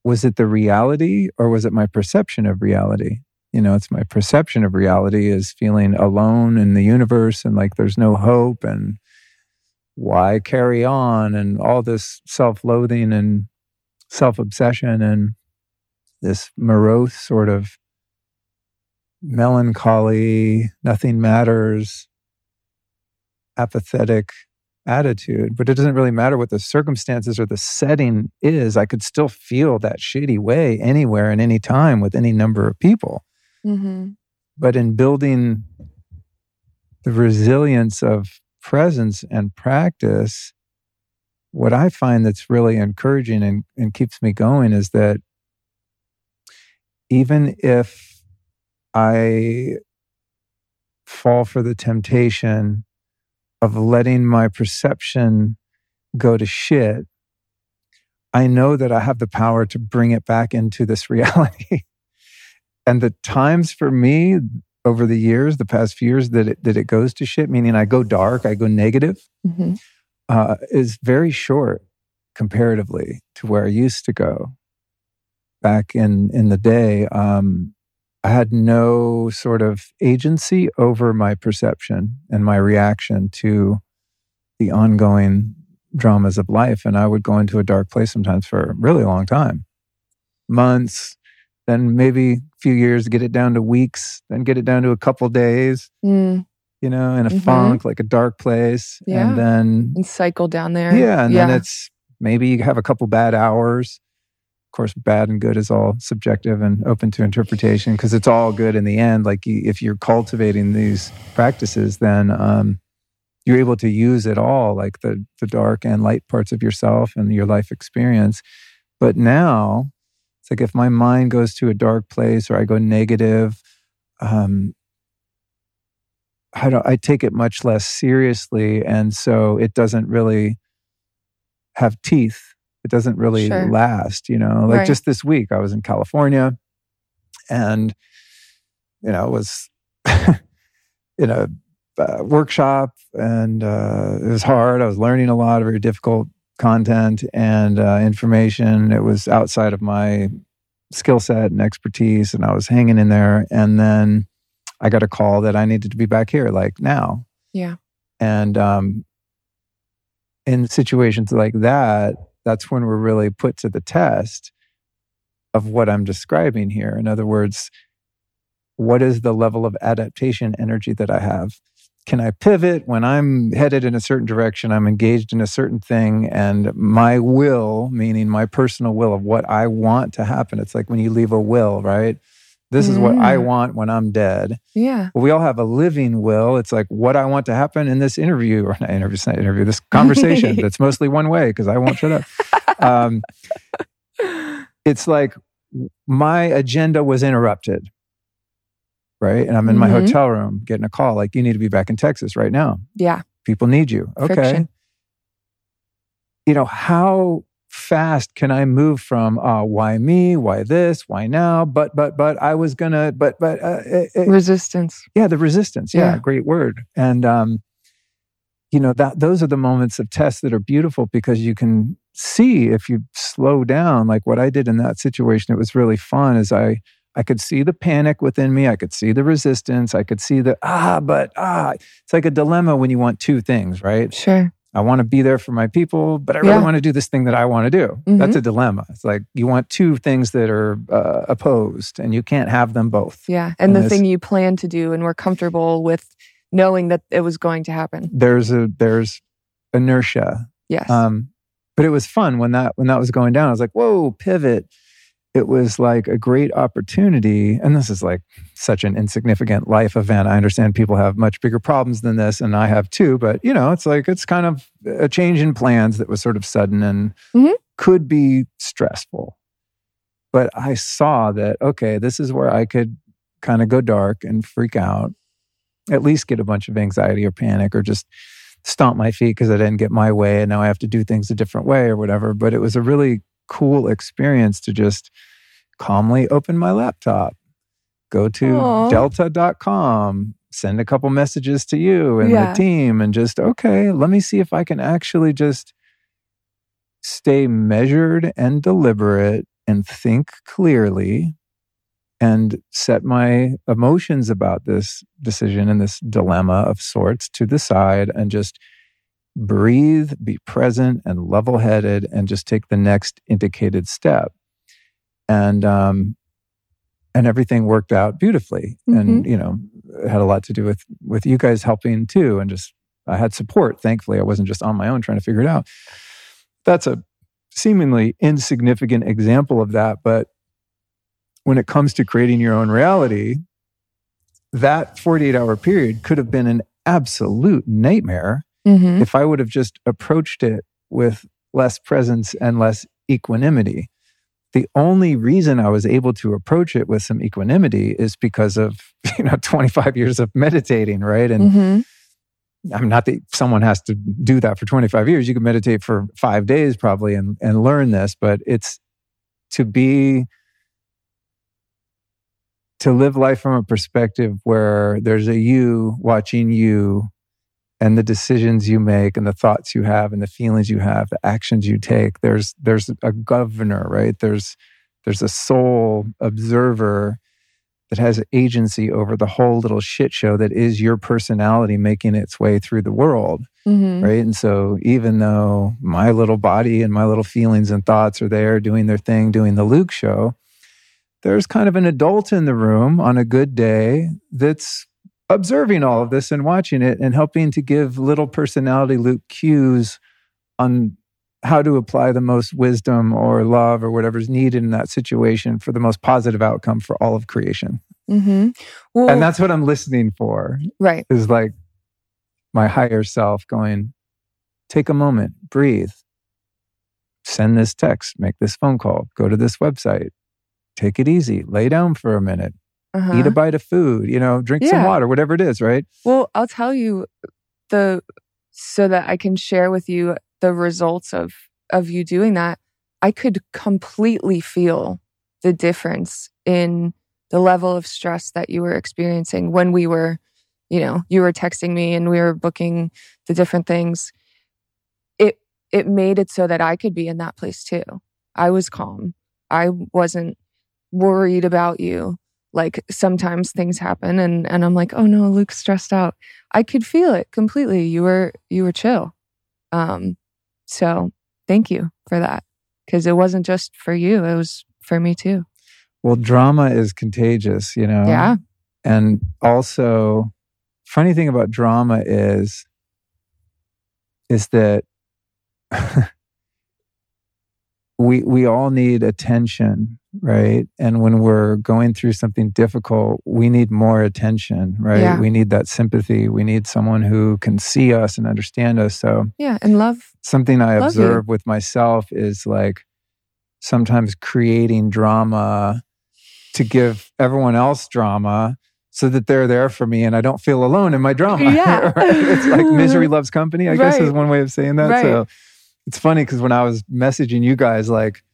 was it the reality or was it my perception of reality? You know, it's my perception of reality is feeling alone in the universe and like there's no hope and why carry on and all this self loathing and self obsession and this morose sort of melancholy, nothing matters, apathetic attitude. But it doesn't really matter what the circumstances or the setting is. I could still feel that shitty way anywhere and any time with any number of people. Mm-hmm. But in building the resilience of presence and practice, what I find that's really encouraging and, and keeps me going is that even if I fall for the temptation of letting my perception go to shit, I know that I have the power to bring it back into this reality. And the times for me over the years, the past few years that it, that it goes to shit, meaning I go dark, I go negative, Mm-hmm. uh, is very short comparatively to where I used to go back in in the day. Um, I had no sort of agency over my perception and my reaction to the ongoing dramas of life, and I would go into a dark place sometimes for a really long time, months, then maybe a few years, get it down to weeks, then get it down to a couple days Mm. you know, in a Mhm. funk, like a dark place. Yeah. And then, And cycle down there. yeah, and then it's maybe you have a couple bad hours. Of course, bad and good is all subjective and open to interpretation because it's all good in the end. Like if you're cultivating these practices, then um, you're able to use it all, like the the dark and light parts of yourself and your life experience. But now, it's like if my mind goes to a dark place or I go negative, um, I don't I take it much less seriously and so it doesn't really have teeth. It doesn't really Sure. last, you know. Like Right. just this week I was in California and you know, was in a uh, workshop and uh, it was hard. I was learning a lot very difficult content and uh, information. It was outside of my skill set and expertise and I was hanging in there and then I got a call that I needed to be back here like now. Yeah. And um, in situations like that, that's when we're really put to the test of what I'm describing here. In other words, what is the level of adaptation energy that I have? Can I pivot when I'm headed in a certain direction? I'm engaged in a certain thing, and my will, meaning my personal will of what I want to happen. It's like when you leave a will, right? This is what I Mm. want when I'm dead. Yeah. Well, we all have a living will. It's like what I want to happen in this interview or not interview, not interview, this conversation that's mostly one way because I won't shut up. Um, it's like my agenda was interrupted. Right. And I'm in my Mhm. hotel room getting a call like, you need to be back in Texas right now. Yeah. People need you. Okay. Friction. You know, how fast can I move from, uh, why me? Why this? Why now? But, but, but I was gonna, but, but, uh, it- it- Resistance. yeah the resistance yeah, Yeah. great word and um you know that those are the moments of test that are beautiful because you can see if you slow down like what i did in that situation it was really fun is i i could see the panic within me i could see the resistance i could see the ah but ah it's like a dilemma when you want two things right Sure. i want to be there for my people but i really Yeah. want to do this thing that i want to do Mhm. that's a dilemma it's like you want two things that are uh, opposed and you can't have them both Yeah. And, And the thing you plan to do and were comfortable with knowing that it was going to happen. there's a there's inertia Yes. Um, but it was fun when that when that was going down. I was like, whoa, pivot. It was like a great opportunity. And this is like such an insignificant life event. I understand people have much bigger problems than this, and I have too. But you know, it's like it's kind of a change in plans that was sort of sudden and Mhm. could be stressful. But I saw that, okay, this is where I could kind of go dark and freak out, at least get a bunch of anxiety or panic or just stomp my feet because I didn't get my way and now I have to do things a different way or whatever. But it was a really cool experience to just calmly open my laptop, go to Aw. delta.com, send a couple messages to you and Yeah. the team, and just, okay, let me see if I can actually just stay measured and deliberate and think clearly and set my emotions about this decision and this dilemma of sorts to the side and just breathe, be present and level headed, and just take the next indicated step. And, um, and everything worked out beautifully. And, you know, it had a lot to do with, with you guys helping too. And just, I had support. Thankfully, I wasn't just on my own trying to figure it out. That's a seemingly insignificant example of that. But when it comes to creating your own reality, that 48 hour period could have been an absolute nightmare Mhm. if I would have just approached it with less presence and less equanimity. The only reason I was able to approach it with some equanimity is because of, you know, 25 years of meditating, right? And Mhm. I'm not that someone has to do that for 25 years. You can meditate for five days probably and, and learn this, but it's to be, to live life from a perspective where there's a you watching you and the decisions you make and the thoughts you have and the feelings you have, the actions you take. There's, there's a governor, right? There's, there's a soul observer that has agency over the whole little shit show that is your personality making its way through the world Mhm. right and so even though my little body and my little feelings and thoughts are there doing their thing doing the luke show there's kind of an adult in the room on a good day that's observing all of this and watching it and helping to give little personality luke cues on how to apply the most wisdom or love or whatever's needed in that situation for the most positive outcome for all of creation Mhm. Well, and that's what i'm listening for right. is like my higher self going, take a moment, breathe, send this text, make this phone call, go to this website, take it easy, lay down for a minute, Uh-huh. eat a bite of food, you know, drink some water, whatever it is, right? Well, I'll tell you the so that I can share with you the results of of you doing that. I could completely feel the difference in the level of stress that you were experiencing when we were, you know, you were texting me and we were booking the different things. It it made it so that I could be in that place too. I was calm. I wasn't worried about you. Like sometimes things happen and and I'm like, "Oh no, Luke's stressed out." I could feel it completely. You were you were chill. Um so thank you for that because it wasn't just for you, it was for me too. Well, drama is contagious, you know? Yeah. And also, funny thing about drama is, is that we we all need attention right and when we're going through something difficult we need more attention right Yeah. we need that sympathy we need someone who can see us and understand us so Yeah. And love. something i Love you. observe with myself is like sometimes creating drama to give everyone else drama so that they're there for me and i don't feel alone in my drama Yeah. right? it's like misery loves company i guess is one way of saying that Right. so it's funny because when I was messaging you guys, like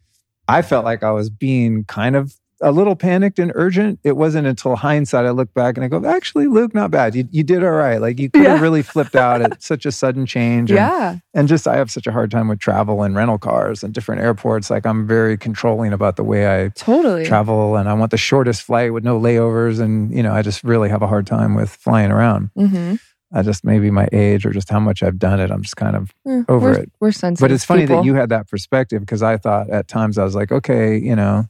I felt like I was being kind of a little panicked and urgent. It wasn't until hindsight I look back and I go, actually, Luke, not bad. You, you did all right. Like you could have Yeah. really flipped out at such a sudden change. And, Yeah. and just I have such a hard time with travel and rental cars and different airports. Like I'm very controlling about the way I Totally. travel and I want the shortest flight with no layovers. And, you know, I just really have a hard time with flying around. Mm-hmm. I just maybe my age or just how much I've done it. I'm just kind of Over we're, it. We're sensitive. but it's funny people. that you had that perspective because I thought at times I was like, okay, you know,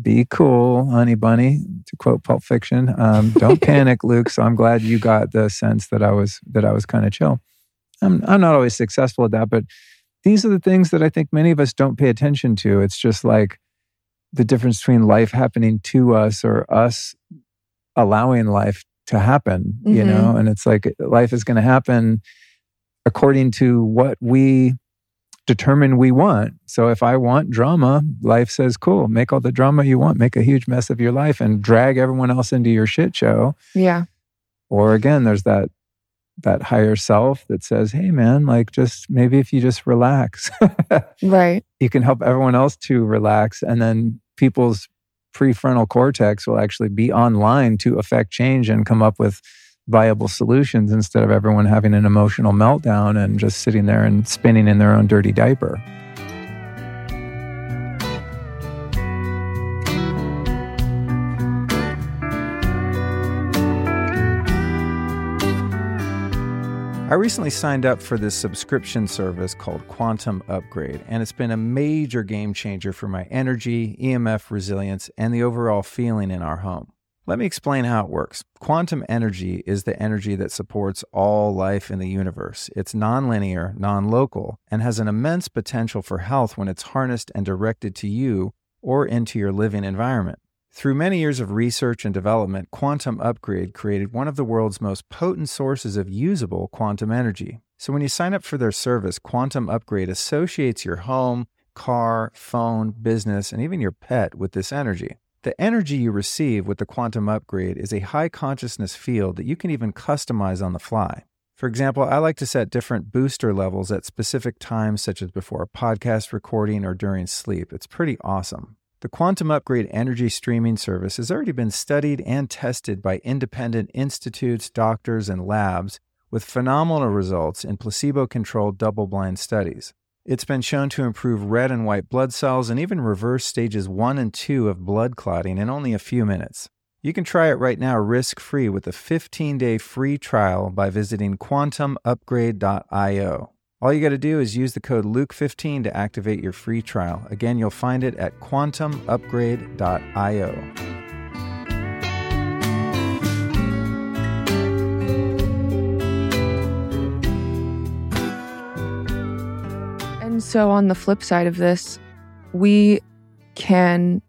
be cool, honey bunny, to quote Pulp Fiction. Um, don't panic, Luke. So I'm glad you got the sense that I was that I was kind of chill. I'm I'm not always successful at that, but these are the things that I think many of us don't pay attention to. It's just like the difference between life happening to us or us allowing life to happen, you Mhm. know? And it's like life is going to happen according to what we determine we want. So if I want drama, life says, cool, make all the drama you want, make a huge mess of your life and drag everyone else into your shit show. Yeah. Or again, there's that that higher self that says, hey man, like just maybe if you just relax, Right. you can help everyone else to relax. And then people's prefrontal cortex will actually be online to affect change and come up with viable solutions instead of everyone having an emotional meltdown and just sitting there and spinning in their own dirty diaper. I recently signed up for this subscription service called Quantum Upgrade, and it's been a major game changer for my energy, EMF resilience, and the overall feeling in our home. Let me explain how it works. Quantum energy is the energy that supports all life in the universe. It's nonlinear, non local, and has an immense potential for health when it's harnessed and directed to you or into your living environment. Through many years of research and development, Quantum Upgrade created one of the world's most potent sources of usable quantum energy. So when you sign up for their service, Quantum Upgrade associates your home, car, phone, business, and even your pet with this energy. The energy you receive with the Quantum Upgrade is a high consciousness field that you can even customize on the fly. For example, I like to set different booster levels at specific times, such as before a podcast recording or during sleep. It's pretty awesome. The Quantum Upgrade energy streaming service has already been studied and tested by independent institutes, doctors, and labs with phenomenal results in placebo controlled double blind studies. It's been shown to improve red and white blood cells and even reverse stages 1 and 2 of blood clotting in only a few minutes. You can try it right now risk free with a 15 day free trial by visiting quantumupgrade.io. All you got to do is use the code Luke15 to activate your free trial. Again, you'll find it at quantumupgrade.io. And so, on the flip side of this, we can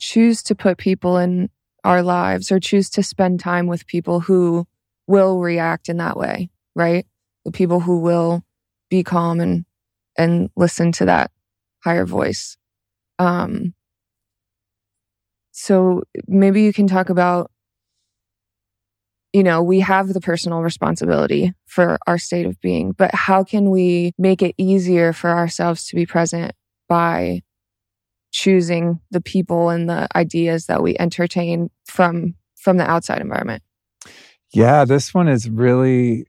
choose to put people in our lives or choose to spend time with people who will react in that way, right? The people who will be calm and and listen to that higher voice. Um, so maybe you can talk about you know, we have the personal responsibility for our state of being, but how can we make it easier for ourselves to be present by choosing the people and the ideas that we entertain from from the outside environment? Yeah, this one is really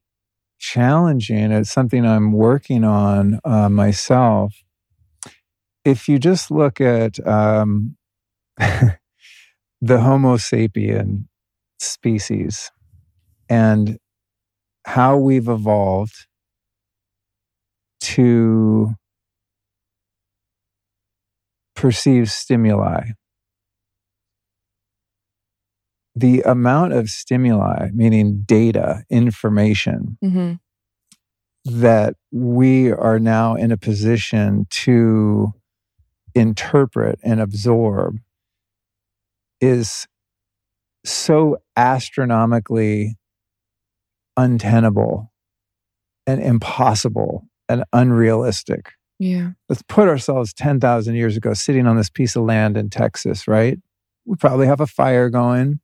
challenging. It's something I'm working on uh, myself. If you just look at um, the Homo sapien species and how we've evolved to perceive stimuli. The amount of stimuli, meaning data, information, Mm-hmm. that we are now in a position to interpret and absorb is so astronomically untenable and impossible and unrealistic. Yeah. Let's put ourselves 10,000 years ago sitting on this piece of land in Texas, right? We probably have a fire going.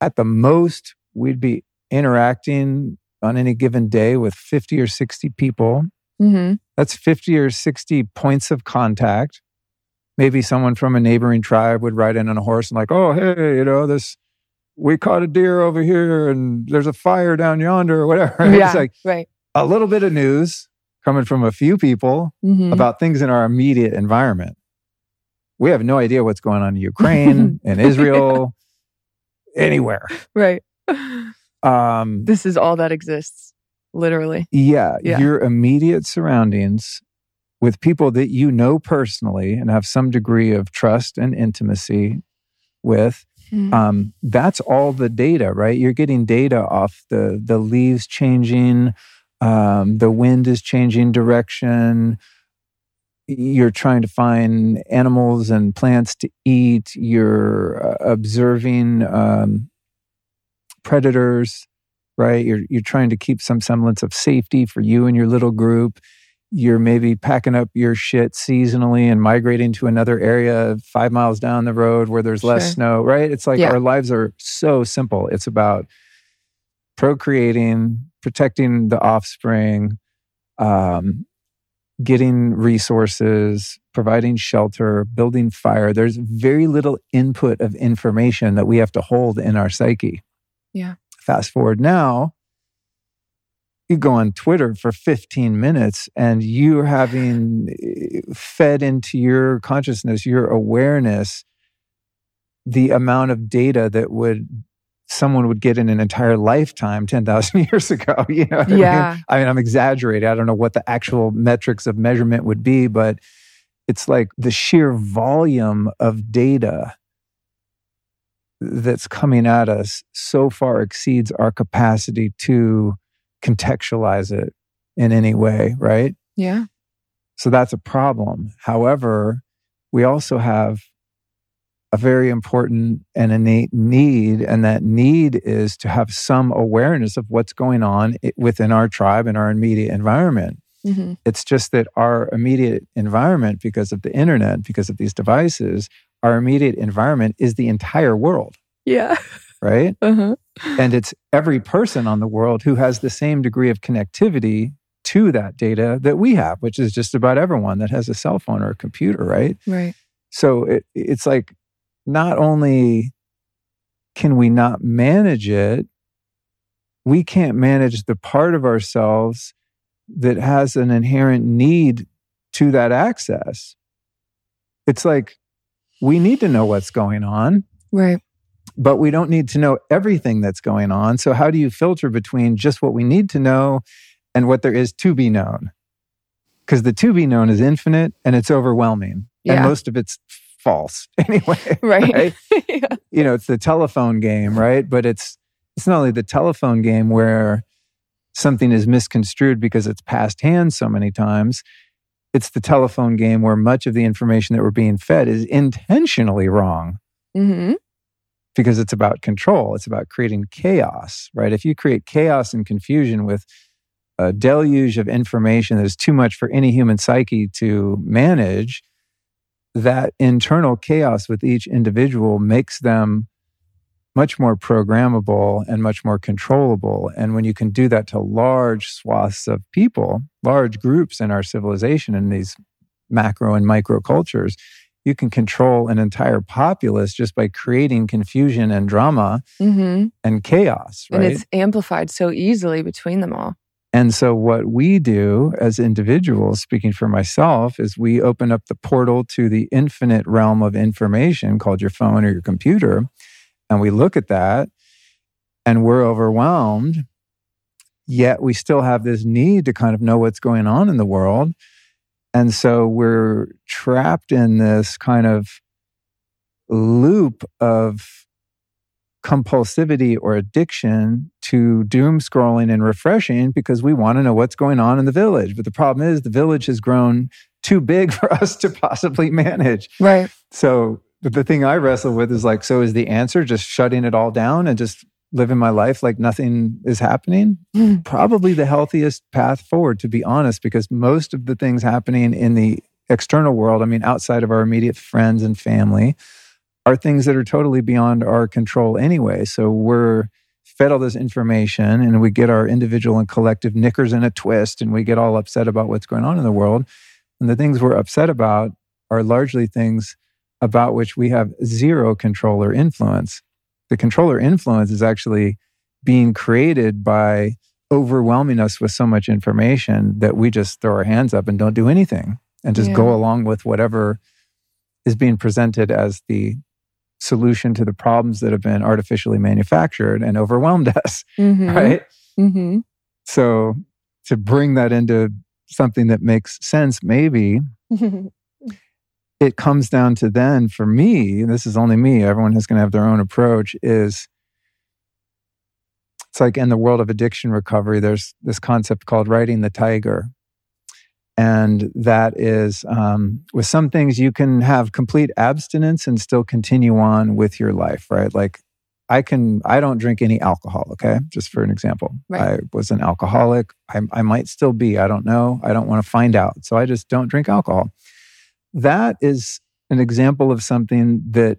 At the most, we'd be interacting on any given day with 50 or 60 people. Mm-hmm. That's 50 or 60 points of contact. Maybe someone from a neighboring tribe would ride in on a horse and, like, oh, hey, you know, this, we caught a deer over here and there's a fire down yonder or whatever. Yeah. It's like right. a little bit of news coming from a few people Mhm. about things in our immediate environment. We have no idea what's going on in Ukraine, and Israel, anywhere. Right. Um, This is all that exists, literally. yeah, Yeah. your immediate surroundings with people that you know personally and have some degree of trust and intimacy with. Mhm. Um, that's all the data, right? You're getting data off the the leaves changing, um, the wind is changing direction. You're trying to find animals and plants to eat. You're uh, observing um, predators, right? You're you're trying to keep some semblance of safety for you and your little group. You're maybe packing up your shit seasonally and migrating to another area five miles down the road where there's less Sure. snow, right? It's like Yeah. our lives are so simple. It's about procreating, protecting the offspring, um, getting resources, providing shelter, building fire. There's very little input of information that we have to hold in our psyche. Yeah. Fast forward now, you go on Twitter for 15 minutes and you're having eh, fed into your consciousness, your awareness, the amount of data that would someone would get in an entire lifetime 10,000 years ago. You know, what I mean? Yeah. I mean, I'm exaggerating. I don't know what the actual metrics of measurement would be, but it's like the sheer volume of data that's coming at us so far exceeds our capacity to contextualize it in any way, right? Yeah. So that's a problem. However, we also have a very important and innate need, and that need is to have some awareness of what's going on within our tribe and our immediate environment. hmm It's just that our immediate environment, because of the internet, because of these devices, our immediate environment is the entire world, Yeah. right? Uh-huh. and it's every person on the world who has the same degree of connectivity to that data that we have, which is just about everyone that has a cell phone or a computer, right? Right. So it, it's like not only can we not manage it, we can't manage the part of ourselves that has an inherent need to that access. It's like we need to know what's going on Right. but we don't need to know everything that's going on. So, how do you filter between just what we need to know and what there is to be known? Because the to be known is infinite and it's overwhelming, and most of it's false anyway. Right. yeah. You know, it's the telephone game, right? But it's it's not only the telephone game where something is misconstrued because it's passed hands so many times. It's the telephone game where much of the information that we're being fed is intentionally wrong Mm-hmm. because it's about control. It's about creating chaos, right? If you create chaos and confusion with a deluge of information that is too much for any human psyche to manage, that internal chaos with each individual makes them much more programmable and much more controllable. And when you can do that to large swaths of people, large groups in our civilization, in these macro and micro cultures, you can control an entire populace just by creating confusion and drama hmm and chaos, right? And it's amplified so easily between them all. And so, what we do as individuals, speaking for myself, is we open up the portal to the infinite realm of information called your phone or your computer. And we look at that and we're overwhelmed. Yet we still have this need to kind of know what's going on in the world. And so we're trapped in this kind of loop of compulsivity or addiction to doom scrolling and refreshing because we want to know what's going on in the village. But the problem is the village has grown too big for us to possibly manage. Right. So the thing I wrestle with is like, so is the answer just shutting it all down and just living my life like nothing is happening? Mm. Probably the healthiest path forward, to be honest, because most of the things happening in the external world, I mean, outside of our immediate friends and family, are things that are totally beyond our control anyway. So we're fed all this information and we get our individual and collective knickers in a twist and we get all upset about what's going on in the world. And the things we're upset about are largely things about which we have zero control or influence. The control or influence is actually being created by overwhelming us with so much information that we just throw our hands up and don't do anything and just Yeah. go along with whatever is being presented as the solution to the problems that have been artificially manufactured and overwhelmed us, Mhm. right? Mhm. So to bring that into something that makes sense, maybe it comes down to then for me, this is only me, everyone is going to have their own approach, is it's like in the world of addiction recovery, there's this concept called riding the tiger. And that is um, with some things you can have complete abstinence and still continue on with your life, right? Like I can, I don't drink any alcohol, okay? Just for an example. Right. I was an alcoholic. I, I might still be. I don't know. I don't want to find out. So I just don't drink alcohol that is an example of something that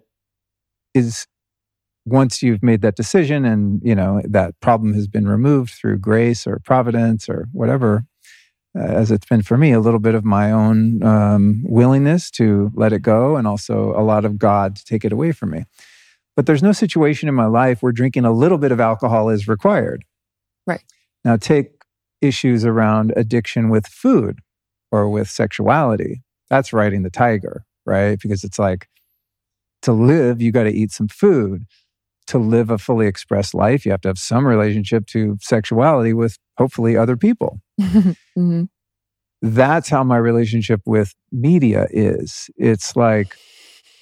is once you've made that decision and you know that problem has been removed through grace or providence or whatever as it's been for me a little bit of my own um, willingness to let it go and also a lot of god to take it away from me but there's no situation in my life where drinking a little bit of alcohol is required Right. now take issues around addiction with food or with sexuality that's riding the tiger, right? Because it's like to live, you got to eat some food. To live a fully expressed life, you have to have some relationship to sexuality with hopefully other people. Mhm. That's how my relationship with media is. It's like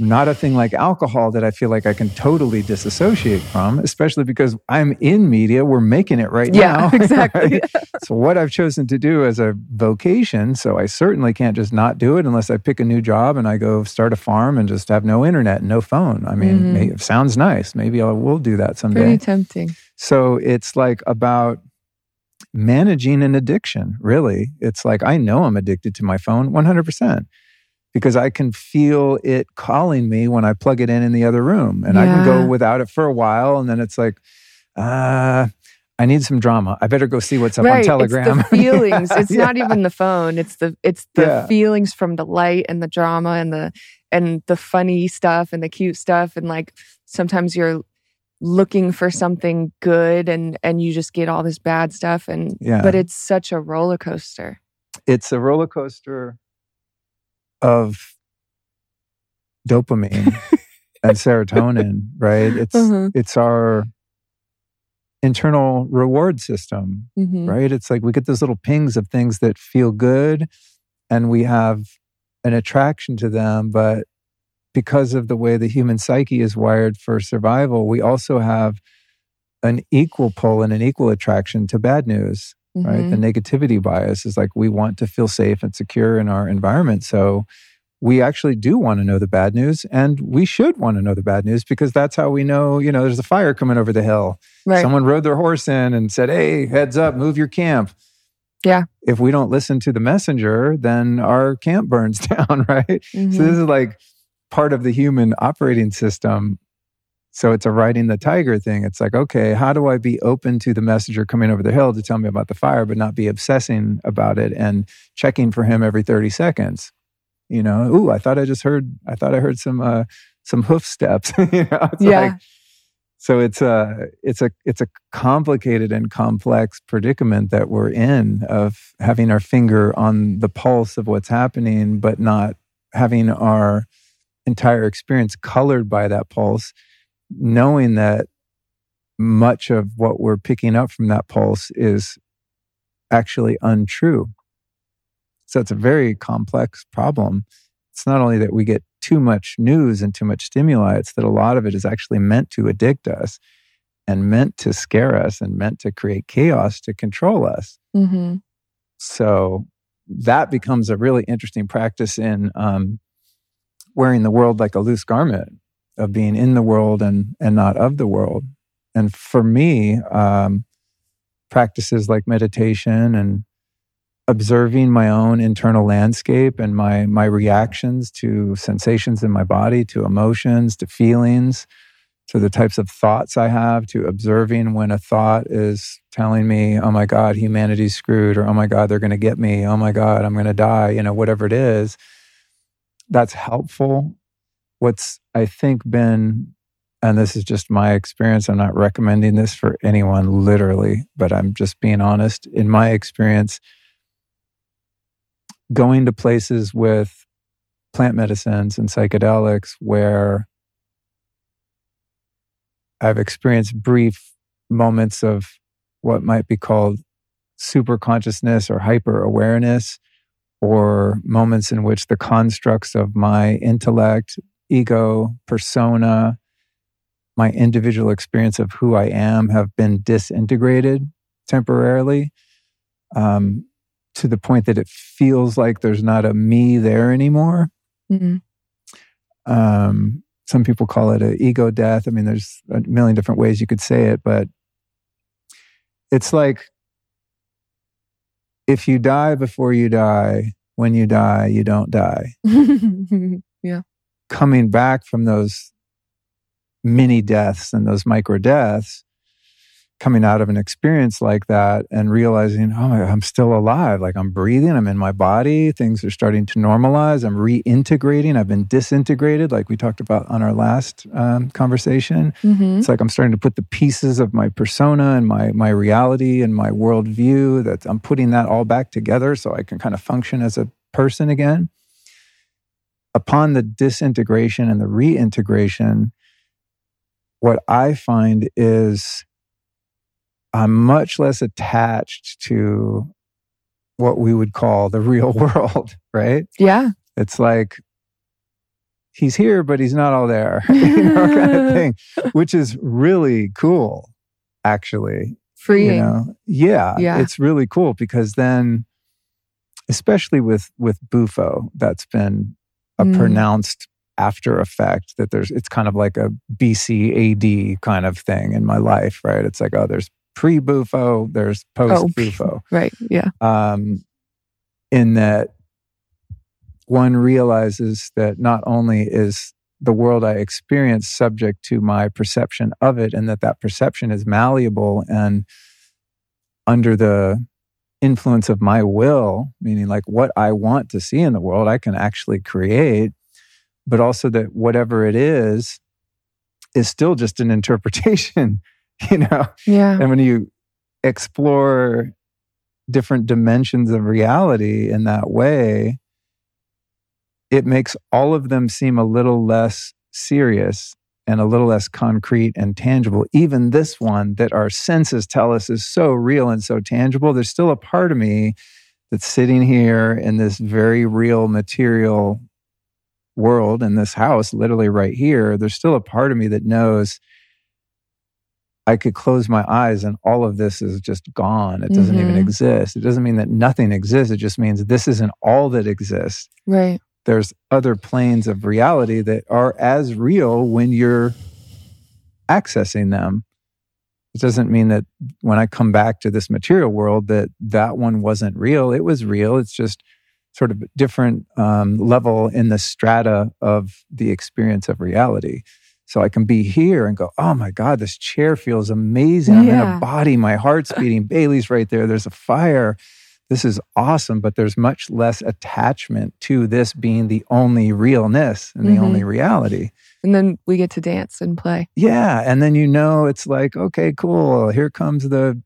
not a thing like alcohol that I feel like I can totally disassociate from, especially because I'm in media. We're making it right Yeah, now. exactly. so what I've chosen to do as a vocation, so I certainly can't just not do it unless I pick a new job and I go start a farm and just have no internet and no phone. I mean, Mhm. may, it sounds nice. Maybe I will do that someday. Pretty tempting. So it's like about managing an addiction, really. It's like I know I'm addicted to my phone 100% because I can feel it calling me when I plug it in in the other room. And I can go without it for a while. And then it's like, uh, I need some drama. I better go see what's up on Telegram. It's the feelings. it's Yeah. not even the phone. It's the it's the Yeah. feelings from the light and the drama and the and the funny stuff and the cute stuff and like sometimes you're looking for something good and and you just get all this bad stuff and Yeah. but it's such a roller coaster. it's a roller coaster of dopamine and serotonin, right? It's Mhm. it's our internal reward system, Mhm. right? It's like we get those little pings of things that feel good and we have an attraction to them, but because of the way the human psyche is wired for survival, we also have an equal pull and an equal attraction to bad news right? Mhm. The negativity bias is like we want to feel safe and secure in our environment. So we actually do want to know the bad news and we should want to know the bad news because that's how we know, you know, there's a fire coming over the hill. Right. Someone rode their horse in and said, Hey, heads up, move your camp. Yeah. If we don't listen to the messenger, then our camp burns down, right? Mhm. So this is like part of the human operating system. So it's a riding the tiger thing. It's like, okay, how do I be open to the messenger coming over the hill to tell me about the fire, but not be obsessing about it and checking for him every 30 seconds? You know, ooh, I thought I just heard, I thought I heard some, uh, some hoof steps. you know, it's Yeah. like, so it's a, it's a, it's a complicated and complex predicament that we're in of having our finger on the pulse of what's happening, but not having our entire experience colored by that pulse, knowing that much of what we're picking up from that pulse is actually untrue. So it's a very complex problem. It's not only that we get too much news and too much stimuli, it's that a lot of it is actually meant to addict us and meant to scare us and meant to create chaos to control us. Mhm. So that becomes a really interesting practice in um, wearing the world like a loose garment of being in the world and and not of the world. And for me, um, practices like meditation and observing my own internal landscape and my my reactions to sensations in my body, to emotions, to feelings, to the types of thoughts I have, to observing when a thought is telling me, "Oh my God, humanity's screwed," or "Oh my God, they're going to get me," "Oh my God, I'm going to die," you know, whatever it is. That's helpful. What's I think been and this is just my experience. I'm not recommending this for anyone literally, but I'm just being honest. In my experience, going to places with plant medicines and psychedelics where I've experienced brief moments of what might be called super consciousness or hyper awareness, or moments in which the constructs of my intellect, ego, persona, my individual experience of who I am have been disintegrated temporarily um, to the point that it feels like there's not a me there anymore. Mm-hmm. Um, some people call it an ego death. I mean, there's a million different ways you could say it, but it's like if you die before you die, when you die, you don't die. yeah. Coming back from those mini deaths and those micro deaths coming out of an experience like that and realizing, oh I'm still alive. Like I'm breathing, I'm in my body, things are starting to normalize, I'm reintegrating, I've been disintegrated, like we talked about on our last um, conversation. Mm-hmm. It's like I'm starting to put the pieces of my persona and my, my reality and my worldview that I'm putting that all back together so I can kind of function as a person again. Upon the disintegration and the reintegration, what I find is I'm much less attached to what we would call the real world, right? Yeah. It's like he's here, but he's not all there, you know, kind of thing, which is really cool, actually. Freeing. You know? Yeah. Yeah. It's really cool because then, especially with with Bufo, that's been a mm. pronounced after effect that there's it's kind of like a BCAD kind of thing in my life, right? It's like, oh, there's pre Bufo, there's post Bufo. Oh, right. Yeah. Um, in that one realizes that not only is the world I experience subject to my perception of it, and that that perception is malleable and under the influence of my will, meaning like what I want to see in the world, I can actually create but also that whatever it is is still just an interpretation, you know? Yeah. And when you explore different dimensions of reality in that way, it makes all of them seem a little less serious and a little less concrete and tangible. Even this one that our senses tell us is so real and so tangible, there's still a part of me that's sitting here in this very real material world in this house, literally right here, there's still a part of me that knows I could close my eyes and all of this is just gone. It doesn't mm-hmm. even exist. It doesn't mean that nothing exists. It just means this isn't all that exists. Right. There's other planes of reality that are as real when you're accessing them. It doesn't mean that when I come back to this material world that that one wasn't real. It was real. It's just sort of different um, level in the strata of the experience of reality. So I can be here and go, oh my God, this chair feels amazing. I'm in a body, my heart's beating, Bailey's right there, there's a fire. This is awesome, but there's much less attachment to this being the only realness and the mm-hmm. only reality. And then we get to dance and play. Yeah. And then you know, it's like, okay, cool. Here comes the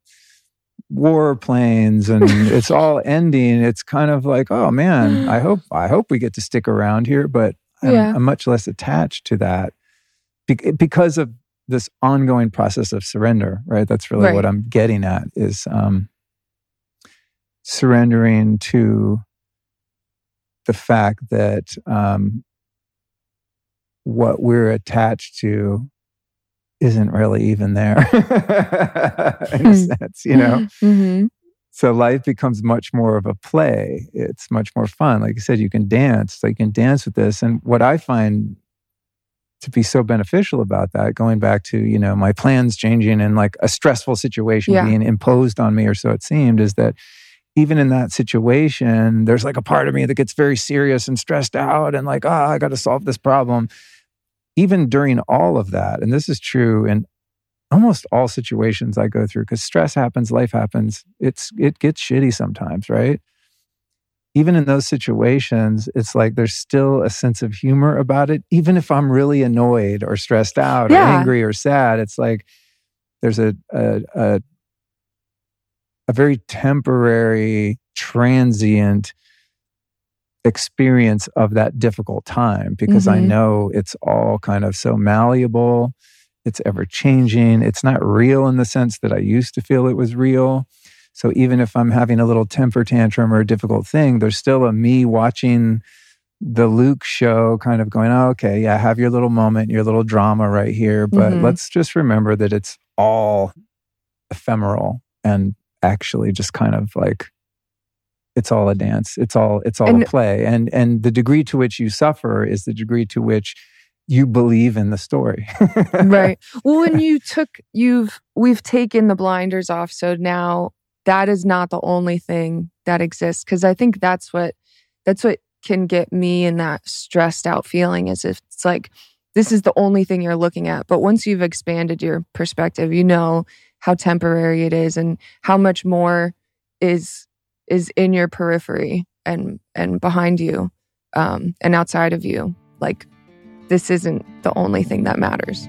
war planes and it's all ending it's kind of like oh man i hope i hope we get to stick around here but i'm, yeah. I'm much less attached to that Be- because of this ongoing process of surrender right that's really right. what i'm getting at is um, surrendering to the fact that um, what we're attached to isn't really even there in a hmm. sense, you know? Mm-hmm. so life becomes much more of a play. It's much more fun. Like I said, you can dance. Like you can dance with this. And what I find to be so beneficial about that, going back to you know my plans changing and like a stressful situation yeah. being imposed on me, or so it seemed, is that even in that situation, there's like a part of me that gets very serious and stressed out and like, ah, oh, I got to solve this problem. Even during all of that, and this is true in almost all situations I go through, because stress happens, life happens. It's it gets shitty sometimes, right? Even in those situations, it's like there's still a sense of humor about it. Even if I'm really annoyed or stressed out yeah. or angry or sad, it's like there's a, a, a a very temporary, transient experience of that difficult time because mm-hmm. I know it's all kind of so malleable, it's ever changing. It's not real in the sense that I used to feel it was real. So even if I'm having a little temper tantrum or a difficult thing, there's still a me watching the Luke show, kind of going, oh, okay, yeah, have your little moment, your little drama right here. But mm-hmm. let's just remember that it's all ephemeral and actually just kind of like it's all a dance it's all it's all and, a play and and the degree to which you suffer is the degree to which you believe in the story right well when you took you've we've taken the blinders off so now that is not the only thing that exists because i think that's what that's what can get me in that stressed out feeling is if it's like this is the only thing you're looking at. But once you've expanded your perspective you know how temporary it is and how much more is is in your periphery and and behind you um, and outside of you. Like this isn't the only thing that matters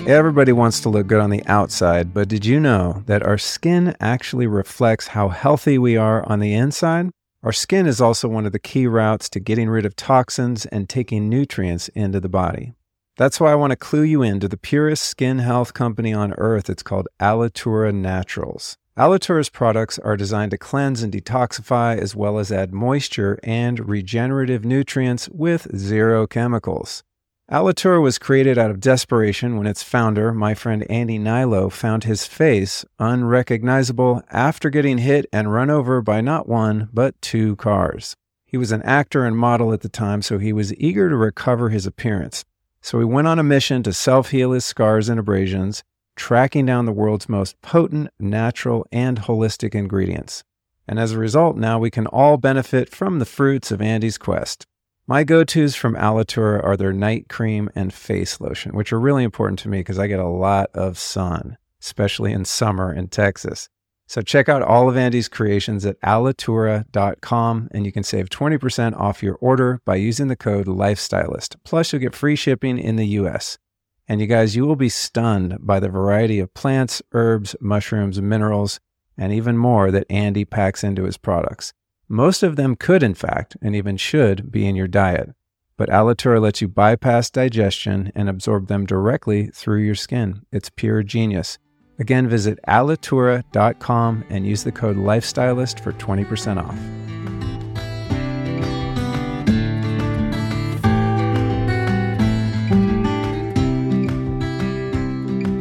Mm-hmm. Everybody wants to look good on the outside, but did you know that our skin actually reflects how healthy we are on the inside? Our skin is also one of the key routes to getting rid of toxins and taking nutrients into the body. That's why I want to clue you in to the purest skin health company on earth. It's called Alitura Naturals. Alitura's products are designed to cleanse and detoxify, as well as add moisture and regenerative nutrients with zero chemicals. Alitura was created out of desperation when its founder, my friend Andy Hnilo, found his face unrecognizable after getting hit and run over by not one, but two cars. He was an actor and model at the time, so he was eager to recover his appearance. So he went on a mission to self heal his scars and abrasions, tracking down the world's most potent, natural, and holistic ingredients. And as a result, now we can all benefit from the fruits of Andy's quest. My go tos from Alitura are their night cream and face lotion, which are really important to me because I get a lot of sun, especially in summer in Texas. So check out all of Andy's creations at alitura.com and you can save 20% off your order by using the code LIFESTYLIST. Plus, you'll get free shipping in the US. And you guys, you will be stunned by the variety of plants, herbs, mushrooms, minerals, and even more that Andy packs into his products. Most of them could, in fact, and even should, be in your diet. But Alitura lets you bypass digestion and absorb them directly through your skin. It's pure genius. Again, visit alitura.com and use the code LIFESTYLIST for 20% off.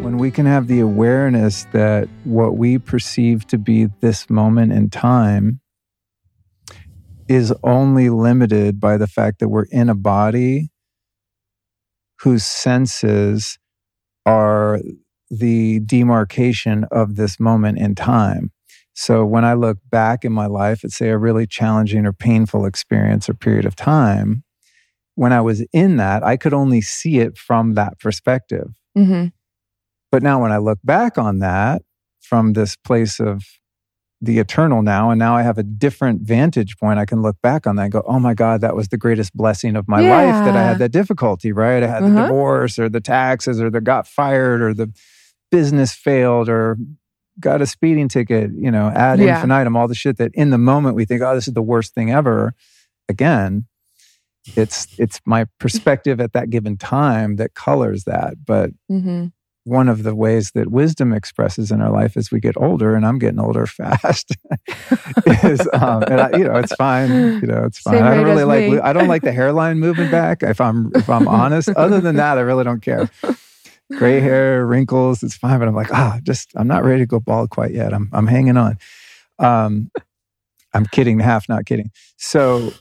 When we can have the awareness that what we perceive to be this moment in time is only limited by the fact that we're in a body whose senses are the demarcation of this moment in time. So when I look back in my life at, say, a really challenging or painful experience or period of time, when I was in that, I could only see it from that perspective. Mm-hmm. But now when I look back on that from this place of the eternal now. And now I have a different vantage point. I can look back on that and go, oh my God, that was the greatest blessing of my yeah. life that I had that difficulty, right? I had uh-huh. the divorce or the taxes or the got fired or the business failed or got a speeding ticket, you know, ad yeah. infinitum, all the shit that in the moment we think, oh, this is the worst thing ever. Again, it's it's my perspective at that given time that colors that. But mm-hmm one of the ways that wisdom expresses in our life as we get older, and I'm getting older fast, is um, and I, you know it's fine, you know it's fine. Same I don't really like me. I don't like the hairline moving back. If I'm if I'm honest, other than that, I really don't care. gray hair, wrinkles, it's fine. But I'm like, ah, just I'm not ready to go bald quite yet. I'm I'm hanging on. Um, I'm kidding, half not kidding. So,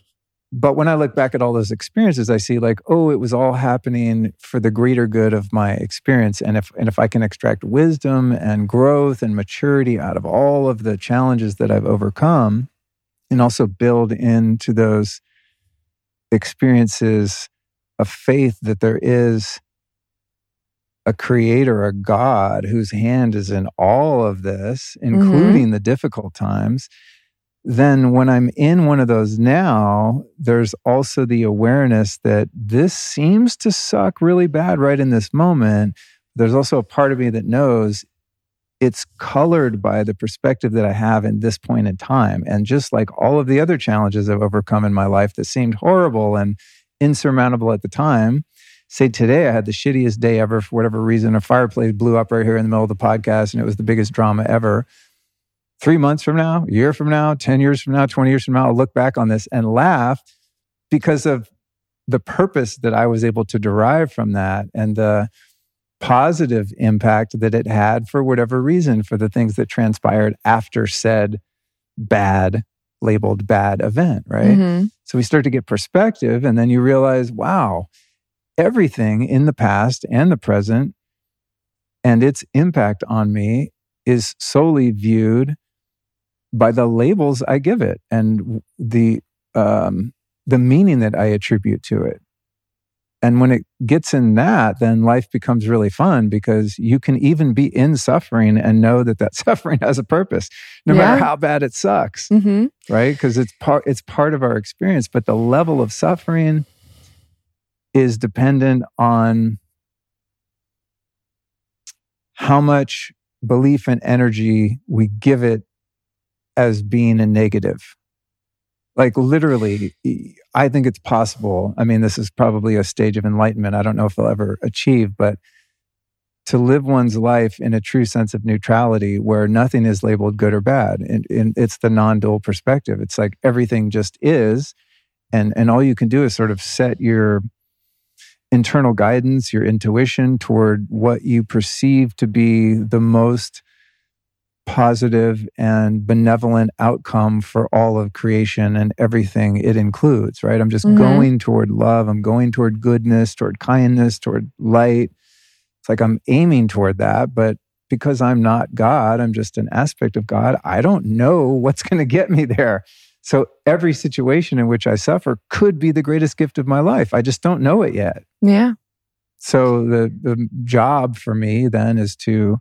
but when I look back at all those experiences, I see like, oh, it was all happening for the greater good of my experience. And if and if I can extract wisdom and growth and maturity out of all of the challenges that I've overcome, and also build into those experiences a faith that there is a creator, a God whose hand is in all of this, mm-hmm. including mm-hmm. the difficult times, then when I'm in one of those now, there's also the awareness that this seems to suck really bad right in this moment. There's also a part of me that knows it's colored by the perspective that I have in this point in time. And just like all of the other challenges I've overcome in my life that seemed horrible and insurmountable at the time, say today I had the shittiest day ever for whatever reason. A fireplace blew up right here in the middle of the podcast and it was the biggest drama ever. Three months from now, a year from now, 10 years from now, 20 years from now, I'll look back on this and laugh because of the purpose that I was able to derive from that and the positive impact that it had for whatever reason for the things that transpired after said bad labeled bad event, right? Mm-hmm. So we start to get perspective and then you realize, wow, everything in the past and the present and its impact on me is solely viewed by the labels I give it and the um, the meaning that I attribute to it. And when it gets in that, then life becomes really fun because you can even be in suffering and know that that suffering has a purpose, no yeah. matter how bad it sucks, mm-hmm. right? Because it's part it's part of our experience. But the level of suffering is dependent on how much belief and energy we give it as being a negative. Like literally i think it's possible. I mean this is probably a stage of enlightenment. I don't know if they'll ever achieve but to live one's life in a true sense of neutrality where nothing is labeled good or bad and, and it's the non-dual perspective. It's like everything just is and and all you can do is sort of set your internal guidance your intuition toward what you perceive to be the most positive and benevolent outcome for all of creation and everything it includes, right? I'm just mm-hmm. going toward love. I'm going toward goodness, toward kindness, toward light. It's like I'm aiming toward that, but because I'm not God, I'm just an aspect of God. I don't know what's going to get me there. So every situation in which I suffer could be the greatest gift of my life. I just don't know it yet. Yeah. So the the job for me then is to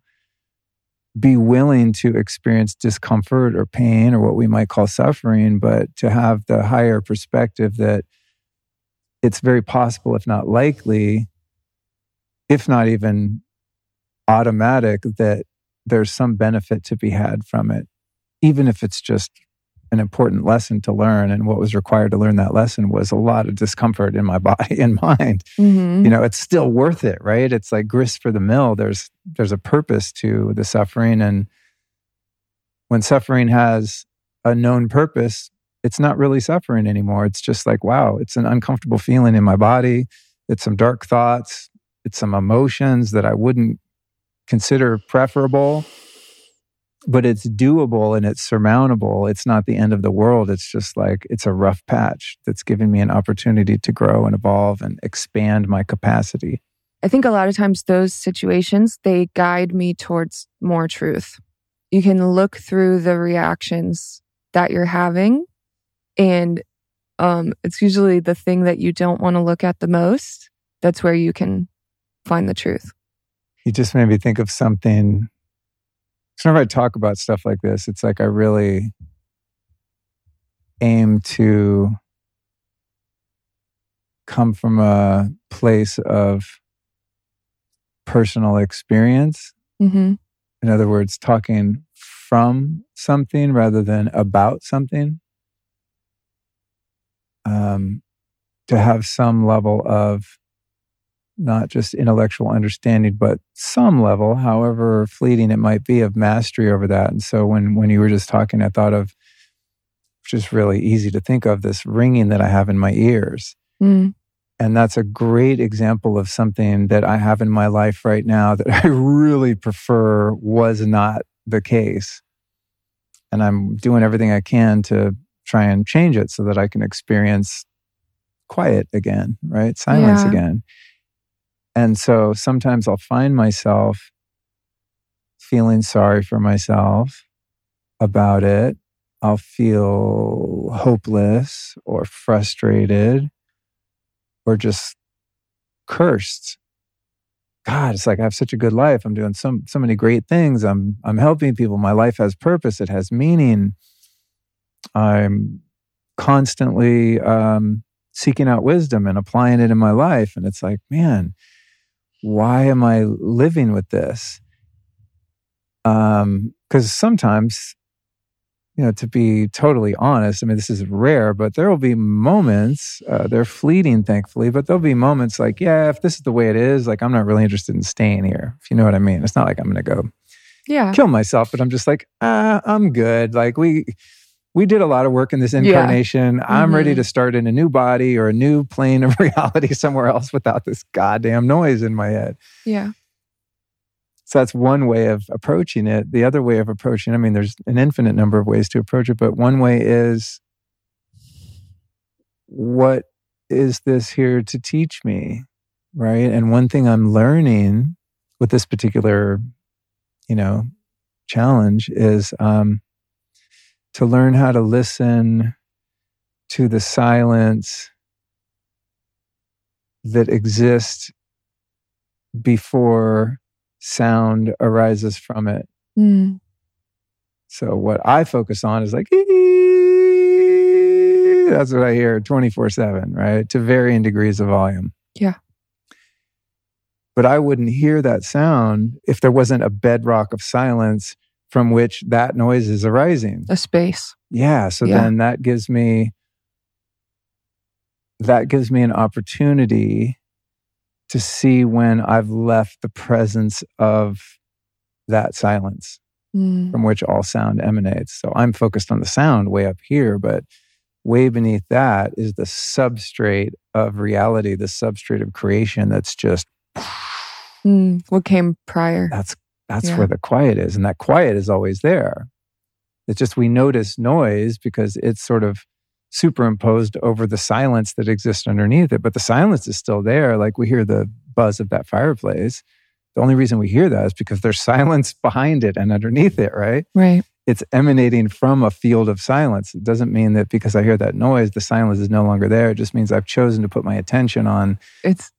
be willing to experience discomfort or pain or what we might call suffering, but to have the higher perspective that it's very possible, if not likely, if not even automatic, that there's some benefit to be had from it, even if it's just an important lesson to learn and what was required to learn that lesson was a lot of discomfort in my body and mind. Mm-hmm. you know it's still worth it right? It's like grist for the mill. There's there's a purpose to the suffering and when suffering has a known purpose it's not really suffering anymore. It's just like wow it's an uncomfortable feeling in my body. It's some dark thoughts. It's some emotions that i wouldn't consider preferable but it's doable and it's surmountable. It's not the end of the world. It's just like it's a rough patch that's giving me an opportunity to grow and evolve and expand my capacity. I think a lot of times those situations they guide me towards more truth. You can look through the reactions that you're having and um, it's usually the thing that you don't want to look at the most. That's where you can find the truth. You just made me think of something so whenever I talk about stuff like this, it's like I really aim to come from a place of personal experience. Mm-hmm. In other words, talking from something rather than about something. Um, to have some level of not just intellectual understanding, but some level, however fleeting it might be, of mastery over that. And so when when you were just talking, I thought of which is really easy to think of this ringing that I have in my ears. Mm. And that's a great example of something that I have in my life right now that I really prefer was not the case. And I'm doing everything I can to try and change it so that I can experience quiet again, right? Silence Yeah. again. And so sometimes I'll find myself feeling sorry for myself about it. I'll feel hopeless or frustrated or just cursed. God, it's like I have such a good life. I'm doing so so many great things. I'm I'm helping people. My life has purpose. It has meaning. I'm constantly um, seeking out wisdom and applying it in my life. And it's like, man, why am I living with this? Um, because sometimes, you know, to be totally honest, I mean, this is rare, but there will be moments, uh, they're fleeting, thankfully, but there'll be moments like, yeah, if this is the way it is, like, I'm not really interested in staying here, if you know what I mean. It's not like I'm going to go Yeah. kill myself, but I'm just like, ah, I'm good. Like we we did a lot of work in this incarnation. I'm ready Mhm. to start in a new body or a new plane of reality somewhere else without this goddamn noise in my head. Yeah. So that's one way of approaching it. The other way of approaching, I mean, there's an infinite number of ways to approach it, but one way is what is this here to teach me? Right. And one thing I'm learning with this particular, you know, challenge is um, to learn how to listen to the silence that exists before sound arises from it. Mm. So what I focus on is like, that's what I hear 24 7, right? To varying degrees of volume. Yeah. But I wouldn't hear that sound if there wasn't a bedrock of silence from which that noise is arising. A space. Yeah. So Yeah. then that gives me that gives me an opportunity to see when I've left the presence of that silence Mm. from which all sound emanates. So I'm focused on the sound way up here, but way beneath that is the substrate of reality, the substrate of creation that's just Mm. What came prior? that's that's Yeah. where the quiet is and that quiet is always there. It's just we notice noise because it's sort of superimposed over the silence that exists underneath it but the silence is still there like we hear the buzz of that fireplace. The only reason we hear that is because there's silence behind it and underneath it right? Right. it's emanating from a field of silence. It doesn't mean that because i hear that noise the silence is no longer there. It just means i've chosen to put my attention on It's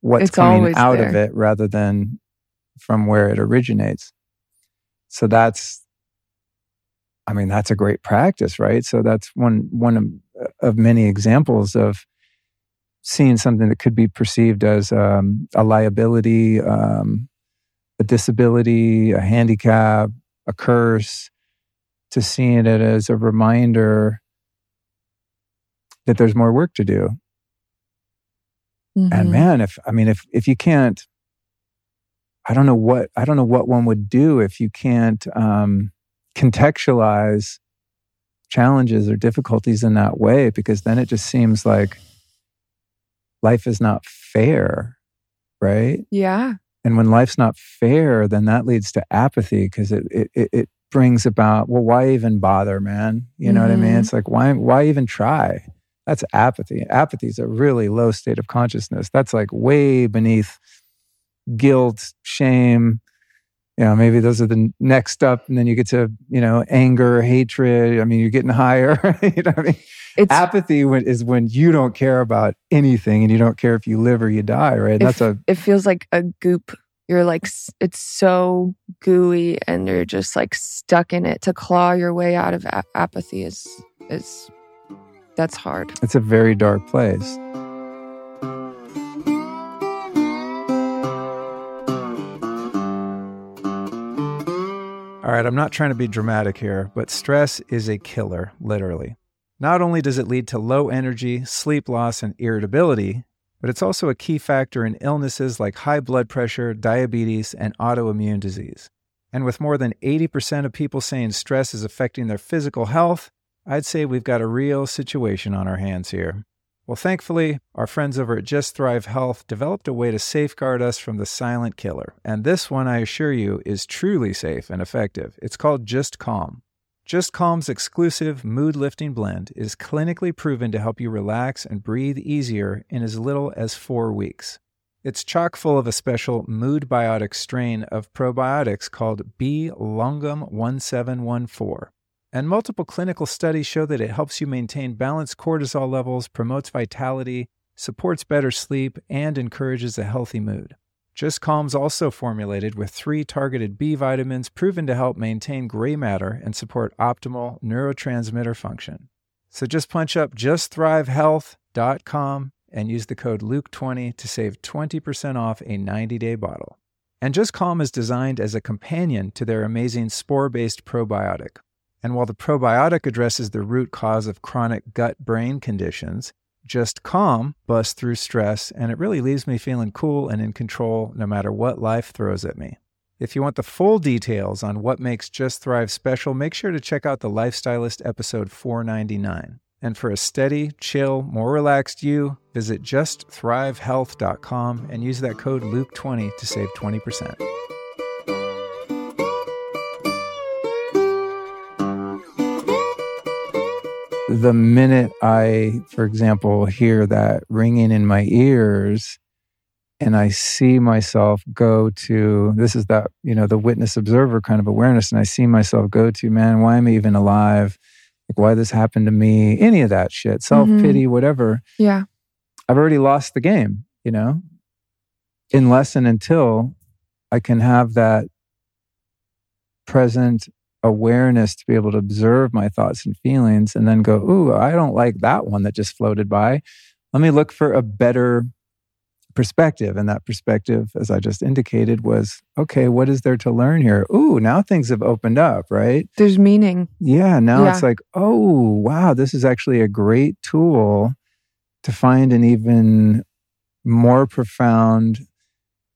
what's It's coming out of it rather than from where it originates. So that's, I mean, that's a great practice, right? So that's one one of, of many examples of seeing something that could be perceived as um, a liability, um, a disability, a handicap, a curse, to seeing it as a reminder that there's more work to do and mhm. man if i mean if if you can't i don't know what i don't know what one would do if you can't um contextualize challenges or difficulties in that way because then it just seems like life is not fair right? Yeah. and when life's not fair then that leads to apathy because it, it it brings about well why even bother man? You know what i mean? Mhm. it's like why why even try? That's apathy. Apathy is a really low state of consciousness. That's like way beneath guilt shame you know maybe those are the next up and then you get to you know anger hatred i mean you're getting higher you know i mean It's apathy when, is when you don't care about anything and you don't care if you live or you die right if- that's a it feels like a goop. You're like it's so gooey, and you're just like stuck in it. To claw your way out of apathy is is that's hard. it's a very dark place All right, I'm not trying to be dramatic here, but stress is a killer, literally. Not only does it lead to low energy, sleep loss, and irritability, but it's also a key factor in illnesses like high blood pressure, diabetes, and autoimmune disease. And with more than 80% of people saying stress is affecting their physical health, I'd say we've got a real situation on our hands here. Well, thankfully, our friends over at Just Thrive Health developed a way to safeguard us from the silent killer. And this one, I assure you, is truly safe and effective. It's called Just Calm. Just Calm's exclusive mood lifting blend is clinically proven to help you relax and breathe easier in as little as four weeks. It's chock full of a special mood biotic strain of probiotics called B. longum 1714. And multiple clinical studies show that it helps you maintain balanced cortisol levels, promotes vitality, supports better sleep, and encourages a healthy mood. Just Calm's also formulated with three targeted B vitamins proven to help maintain gray matter and support optimal neurotransmitter function. So just punch up justthrivehealth.com and use the code Luke20 to save 20% off a 90 day bottle. And Just Calm is designed as a companion to their amazing spore based probiotic. And while the probiotic addresses the root cause of chronic gut brain conditions, just calm busts through stress, and it really leaves me feeling cool and in control no matter what life throws at me. If you want the full details on what makes Just Thrive special, make sure to check out the Life Stylist episode 499. And for a steady, chill, more relaxed you, visit justthrivehealth.com and use that code Luke20 to save 20%. The minute I, for example, hear that ringing in my ears and I see myself go to this is that, you know, the witness observer kind of awareness. And I see myself go to, man, why am I even alive? Like, why this happened to me? Any of that shit, self pity, mm-hmm. whatever. Yeah. I've already lost the game, you know, unless and until I can have that present awareness to be able to observe my thoughts and feelings and then go, Ooh, I don't like that one that just floated by. Let me look for a better perspective. And that perspective, as I just indicated, was okay, what is there to learn here? Ooh, now things have opened up, right? There's meaning. Yeah. Now yeah. it's like, oh, wow, this is actually a great tool to find an even more profound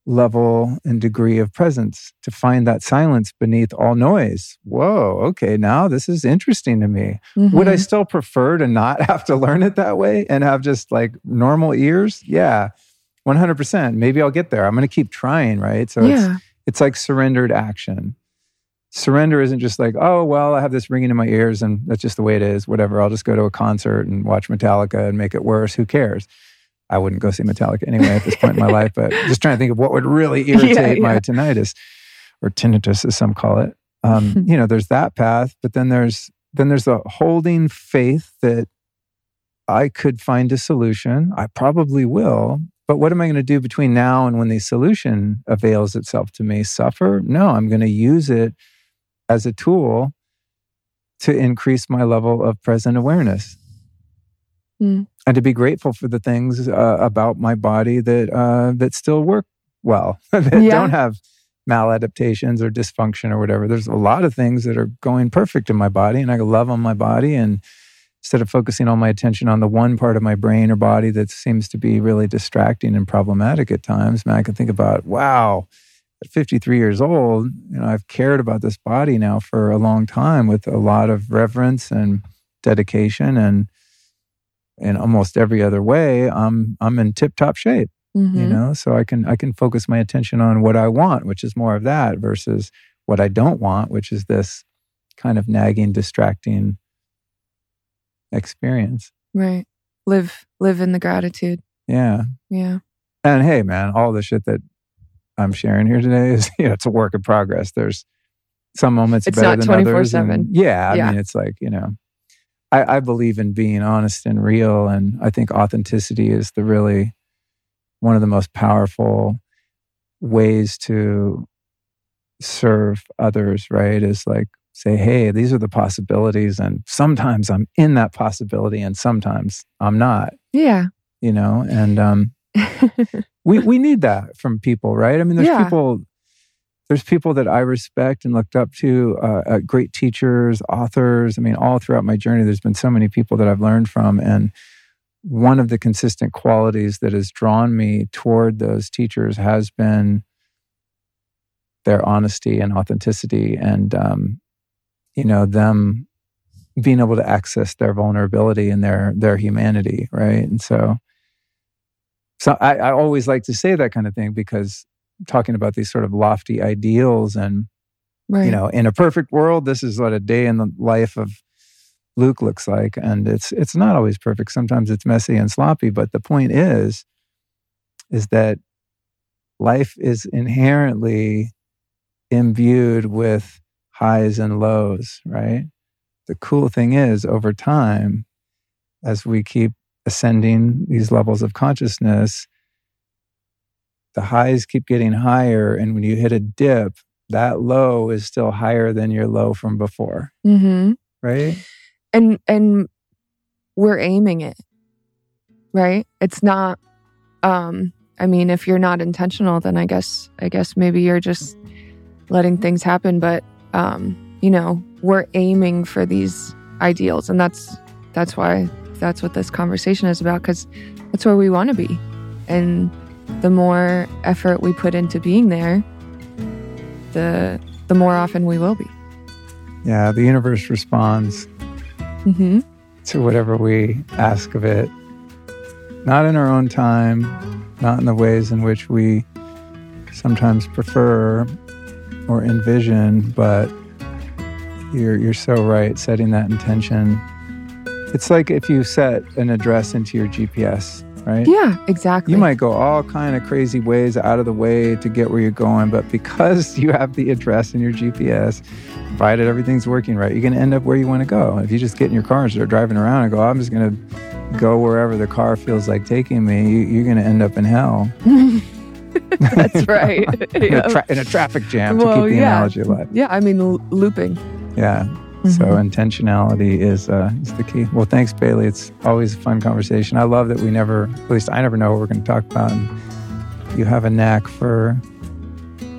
level and degree of presence to find that silence beneath all noise. Whoa, okay, now this is interesting to me. Mm-hmm. Would I mm-hmm. still prefer to not have to learn it that way and have just like normal ears? Yeah, 100%. Maybe I'll get there. I'm going to keep trying, right? So yeah. it's, it's like surrendered action. Surrender isn't just like, oh, well, I have this ringing in my ears and that's just the way it is, whatever. I'll just go to a concert and watch Metallica and make it worse. Who cares? I wouldn't go see Metallica anyway at this point in my life, but just trying to think of what would really irritate yeah, yeah. my tinnitus or tinnitus, as some call it. Um, you know, there's that path, but then there's then there's a holding faith that I could find a solution. I probably will, but what am I going to do between now and when the solution avails itself to me? Suffer? No, I'm going to use it as a tool to increase my level of present awareness. Mm and to be grateful for the things uh, about my body that uh, that still work well, that yeah. don't have maladaptations or dysfunction or whatever. There's a lot of things that are going perfect in my body, and I love on my body. And instead of focusing all my attention on the one part of my brain or body that seems to be really distracting and problematic at times, man, I can think about, wow, at 53 years old, you know, I've cared about this body now for a long time with a lot of reverence and dedication and in almost every other way, I'm I'm in tip top shape. Mm-hmm. You know, so I can I can focus my attention on what I want, which is more of that, versus what I don't want, which is this kind of nagging, distracting experience. Right. Live live in the gratitude. Yeah. Yeah. And hey, man, all the shit that I'm sharing here today is you know it's a work in progress. There's some moments it's better not than 24/7. others. Yeah, I yeah. mean, it's like you know, I, I believe in being honest and real. And I think authenticity is the really one of the most powerful ways to serve others, right? Is like say, hey, these are the possibilities. And sometimes I'm in that possibility and sometimes I'm not. Yeah. You know, and um, we, we need that from people, right? I mean, there's yeah. people there's people that I respect and looked up to, uh, uh, great teachers, authors. I mean, all throughout my journey, there's been so many people that I've learned from. And one of the consistent qualities that has drawn me toward those teachers has been their honesty and authenticity and, um, you know, them being able to access their vulnerability and their their humanity, right? And so, so I, I always like to say that kind of thing because talking about these sort of lofty ideals and Right. you know, in a perfect world, this is what a day in the life of Luke looks like, and it's it's not always perfect. Sometimes it's messy and sloppy, but the point is, is that life is inherently imbued with highs and lows, right? The cool thing is, over time, as we keep ascending these levels of consciousness, the highs keep getting higher. And when you hit a dip, that low is still higher than your low from before, hmm right? And and we're aiming it, right? It's not. Um, I mean, if you're not intentional, then I guess I guess maybe you're just letting things happen. But um, you know, we're aiming for these ideals, and that's that's why that's what this conversation is about because that's where we want to be, and the more effort we put into being there, the the more often we will be. Yeah, the universe responds hmm to whatever we ask of it, not in our own time, not in the ways in which we sometimes prefer or envision, but you're you're so right setting that intention. It's like if you set an address into your GPS, right? Yeah, exactly. You might go all kind of crazy ways out of the way to get where you're going, but because you have the address in your GPS, provided everything's working right, you're going to end up where you want to go. If you just get in your car and start driving around and go, I'm just going to go wherever the car feels like taking me, you, you're going to end up in hell. That's right. in, yeah. a tra- in a traffic jam to Well, keep the yeah. analogy alive. yeah, I mean l- looping. Yeah. So Mhm. intentionality is uh, is the key. Well, thanks, Bailey. It's always a fun conversation. I love that we never, at least I never know what we're going to talk about. And you have a knack for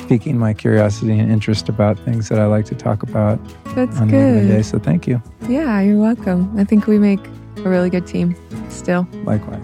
piquing my curiosity and interest about things that I like to talk about That's on given day. good. So thank you. Yeah, you're welcome. I think we make a really good team still. Likewise.